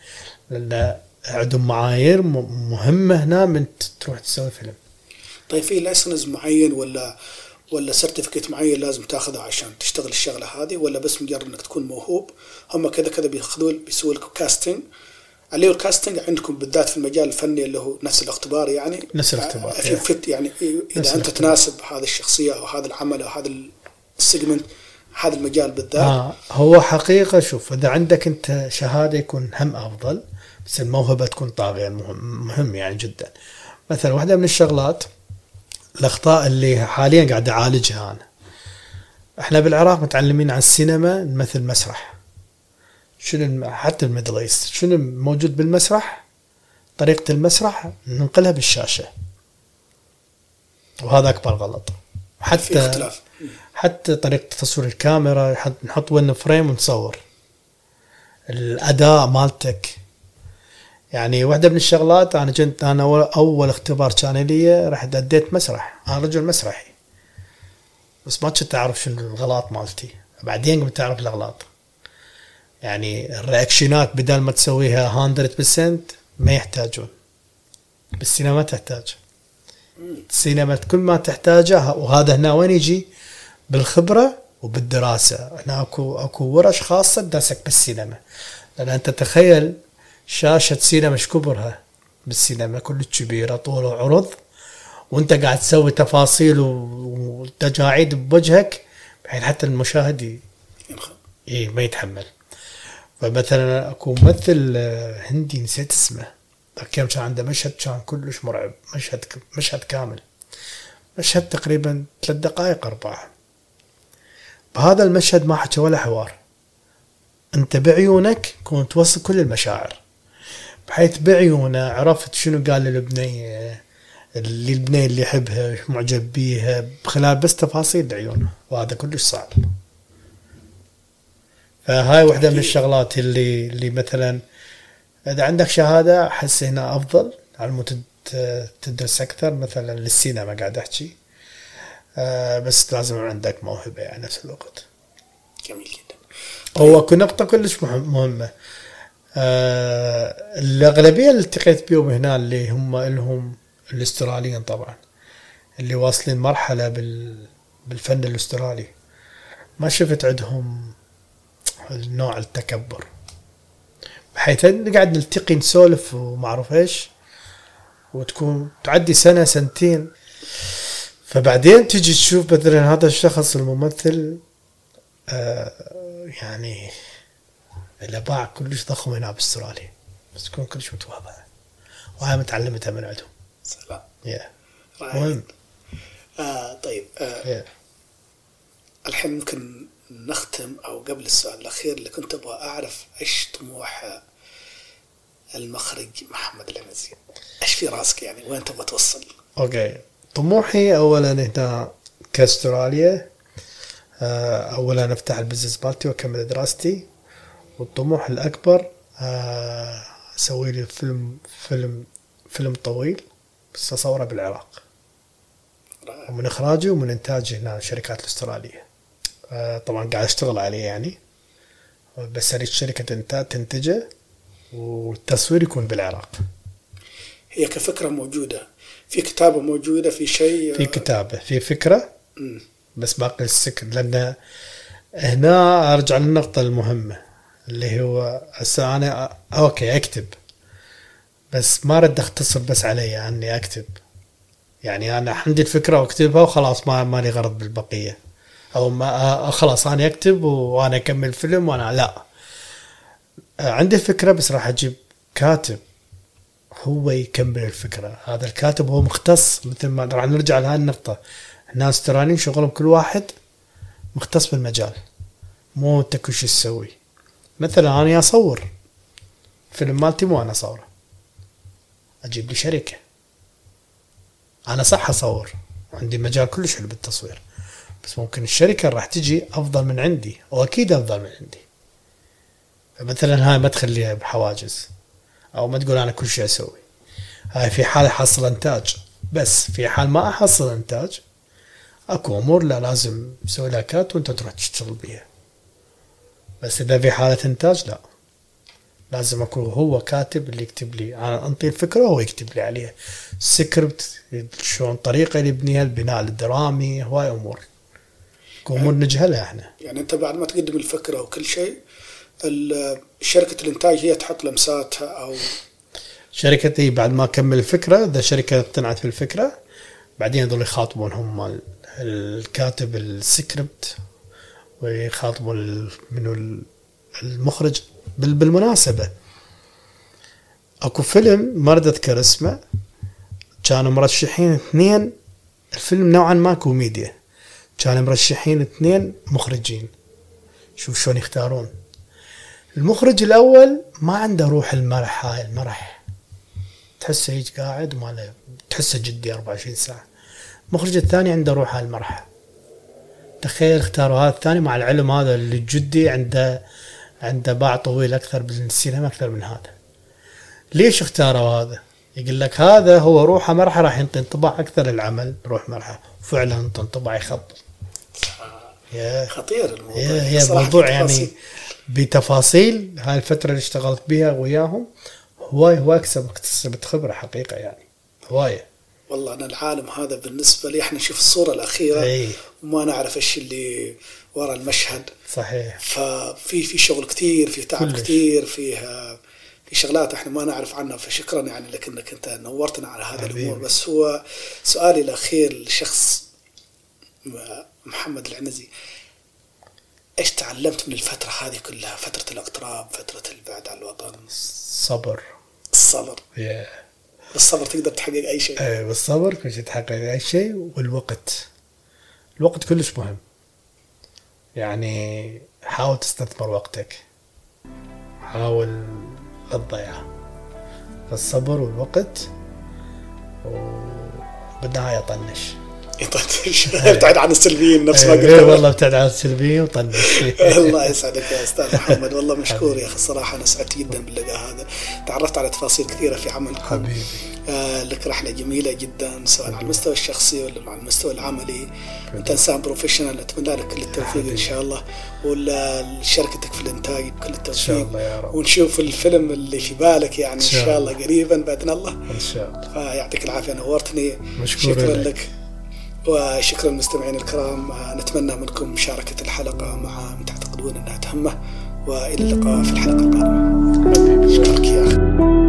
لأن عندهم معايير مهمة هنا من تروح تسوي فيلم. طيب في license معين ولا ولا certificate معين لازم تاخذه عشان تشتغل الشغلة هذه ولا بس مجرد إنك تكون موهوب؟ هم كذا كذا بياخذون بيسووا لكم casting اللي هو ال casting عندكم بالذات في المجال الفني اللي هو نفس الاختبار يعني؟ نفس الاختبار، في. فت يعني نفس إذا أنت. تناسب هذه الشخصية أو هذا العمل أو هذا ال segment هذا المجال بالذات. آه هو حقيقة شوف إذا عندك أنت شهادة يكون هم أفضل بس الموهبة تكون طاغية مهم, مهم يعني جدا. مثلا واحدة من الشغلات الأخطاء اللي حاليا قاعد أعالجها أنا. إحنا بالعراق متعلمين عن السينما نمثل مسرح. شنو حتى ال Middle East. شنو موجود بالمسرح؟ طريقة المسرح ننقلها بالشاشة. وهذا أكبر غلط. في حتى اختلاف. حتى طريقة تصوير الكاميرا نحط نحط وين فريم ونصور. الأداء مالتك. يعني واحدة من الشغلات أنا كنت أنا أول, أول اختبار كان لي رحت أديت مسرح. أنا رجل مسرحي. بس ما كنت أعرف شنو الغلط مالتي. بعدين قمت أعرف الأغلاط. يعني الرياكشنات بدل ما تسويها 100% ما يحتاجون. بالسينما ما تحتاج. السينما كل ما تحتاجه وهذا هنا وين يجي؟ بالخبرة وبالدراسة. هنا أكو أكو ورش خاصة تدرسك بالسينما. لأن أنت تخيل شاشة سينما إيش كبرها؟ بالسينما كل كبيرة طول وعرض. وأنت قاعد تسوي تفاصيل وتجاعيد بوجهك بحيث حتى المشاهد ي- ينخ- إيه ما يتحمل. فمثلا أكو ممثل آه، هندي نسيت اسمه ذاك يوم كان عنده مشهد كان كلش مرعب مشهد مشهد كامل. مشهد تقريبا ثلاث دقائق أربعة. بهذا المشهد ما حكى ولا حوار. أنت بعيونك كنت توصل كل المشاعر بحيث بعيونه عرفت شنو قال للبنيه اللي البنيه اللي يحبها معجب بيها بخلال بس تفاصيل عيونه وهذا كلش صعب. فهاي واحدة من. الشغلات اللي اللي مثلا إذا عندك شهادة أحس هنا أفضل على مود تد- تدرس أكثر. مثلا للسينما قاعد أحكي. آه بس لازم عندك موهبة يعني نفس الوقت. جميل جدا. هو اكو نقطة كلش مهم- مهمة. آه الأغلبية اللي التقيت بيهم هنا اللي هم لهم الأستراليين طبعا اللي واصلين مرحلة بال بالفن الأسترالي. ما شفت عندهم النوع التكبر. بحيث إن قاعد نلتقي نسولف وما اعرف إيش وتكون تعدي سنة سنتين. فبعدين تجي تشوف مثلا هذا الشخص الممثل آه يعني اللي باع كلش ضخم هنا باستراليا بس تكون كلش متواضع. وهاي متعلمتها من عندهم. سلام. يا رائع. مهم. آه طيب آه يا. الحين ممكن نختم أو قبل السؤال الأخير اللي كنت أبغى أعرف إيش طموح المخرج محمد العنزي إيش في راسك يعني؟ وين تبغى توصل؟ أوكي. طموحي اولا هنا كأستراليا آه، اولا أفتح ال business مالتي وأكمل دراستي. والطموح الأكبر آه، أسوي لي فيلم فيلم فيلم طويل بس أصوره بالعراق. رائع. ومن إخراجي ومن إنتاجي هنا الشركات الأسترالية. آه، طبعا قاعد أشتغل عليه يعني. بس اريد شركه انتاج تنتجه والتصوير يكون بالعراق. هي كفكرة موجودة. في كتابة موجودة في شيء في كتابة في فكرة. بس باقي السكر لأن هنا أرجع للنقطة المهمة اللي هو هسه أنا أ- أوكي أكتب. بس ما ارد أختصر بس علي أني أكتب. يعني أنا عندي الفكرة وأكتبها وخلاص ما مالي غرض بالبقية. أو ما أ- خلاص أنا أكتب وأنا أكمل فيلم وأنا لا. عندي الفكرة بس راح أجيب كاتب هو يكمل الفكرة. هذا الكاتب هو مختص مثل ما راح نرجع لهذه النقطة. الناس تراني شغلهم كل واحد مختص بالمجال. مو انت كل شيء تسوي. مثلا أنا أصور. فيلم مالتي مو أنا أصوره. أجيب لي شركة. أنا صح أصور. عندي مجال كلش حلو بالتصوير. بس ممكن الشركة راح تجي أفضل من عندي واكيد أفضل من عندي. فمثلا هاي ما تخليها بحواجز أو ما تقول أنا كل شيء أسوي. هاي في حال أحصل إنتاج بس في حال ما أحصل إنتاج أكو أمور لا لازم تسوي لها cut وأنت تروح تشتغل بيها. بس إذا في حالة إنتاج لا. لازم اكون هو كاتب اللي يكتب لي أنا أنطي الفكرة وهو يكتب لي عليها. سكريبت شلون طريقة اللي يبنيها البناء الدرامي هواي أمور. امور نجهلها إحنا. يعني أنت بعد ما تقدم الفكرة وكل شيء شركة الإنتاج هي تحط لمساتها أو شركتي بعد ما اكمل الفكرة إذا شركة اقتنعت في الفكرة بعدين يظل يخاطبون هم ال- الكاتب السكريبت ويخاطبون منو ال- المخرج بال- بالمناسبة. أكو فيلم ما أريد أذكر اسمه كانوا مرشحين اثنين الفيلم نوعا ما كوميديا. كانوا مرشحين اثنين مخرجين. شوف شلون يختارون. المخرج الأول ما عنده روح المرح هاي المرح. تحسه هيك قاعد وما تحسه جدي 24 ساعة. المخرج الثاني عنده روح هاي المرح تخيل اختاروا هذا الثاني مع العلم هذا اللي جدي عنده عنده باع طويل أكثر بالسينما أكثر من هذا. ليش اختاروا هذا؟ يقول لك هذا هو روحه مرحة راح ينطي انطباع أكثر العمل روح مرحة. فعلا انطباع يخبط خطير الموضوع. هي هي صراحة موضوع التفاصيل. يعني بتفاصيل. هاي الفترة اللي اشتغلت بها وياهم هواي هواي اكتسبت خبرة حقيقة يعني. هواية. والله أنا العالم هذا بالنسبة لي إحنا نشوف الصورة الأخيرة إي. وما نعرف إيش اللي ورا المشهد. صحيح. ففي في شغل كثير في تعب كلش. كثير فيها في شغلات إحنا ما نعرف عنها. فشكرا يعني لك إنك أنت نورتنا على حبيبي. الأمور. بس هو سؤالي الأخير لشخص محمد العنزي إيش تعلمت من الفترة هذه كلها؟ فترة الاغتراب فترة البعد عن الوطن. صبر. الصبر. يا بالصبر تقدر تحقق أي شيء. إيه بالصبر كل شيء تحقق أي شيء والوقت. الوقت كلش مهم. يعني حاول تستثمر وقتك. حاول لا تضيعه الصبر والوقت وبالنهاية طنش. يطنش ابتعد عن السلبيين نفس ما إيه قلت والله ابتعد عن السلبيين وطنش الله يسعدك يا أستاذ محمد. والله مشكور يا أخي الصراحه أنا سعدت جدا باللقاء هذا. تعرفت على تفاصيل كثيرة في عملكم. حبيبي. آه لك رحلة جميلة جدا سواء على المستوى الشخصي ولا على المستوى العملي. أنت إنسان بروفيشنال أتمنى لك كل التوفيق إن شاء الله. ولشركتك في الإنتاج كل إن التوفيق. شاء الله يا رب. ونشوف الفيلم اللي في بالك يعني إن شاء شاء الله قريبا بإذن الله. إن شاء الله. فيعطيك العافية نورتني. مشكور شكرا لك. لك وشكرا للمستمعين الكرام. نتمنى منكم مشاركة الحلقة مع من تعتقدون أنها تهمه وإلى اللقاء في الحلقة القادمة. حبيبي. أشكرك يا أخي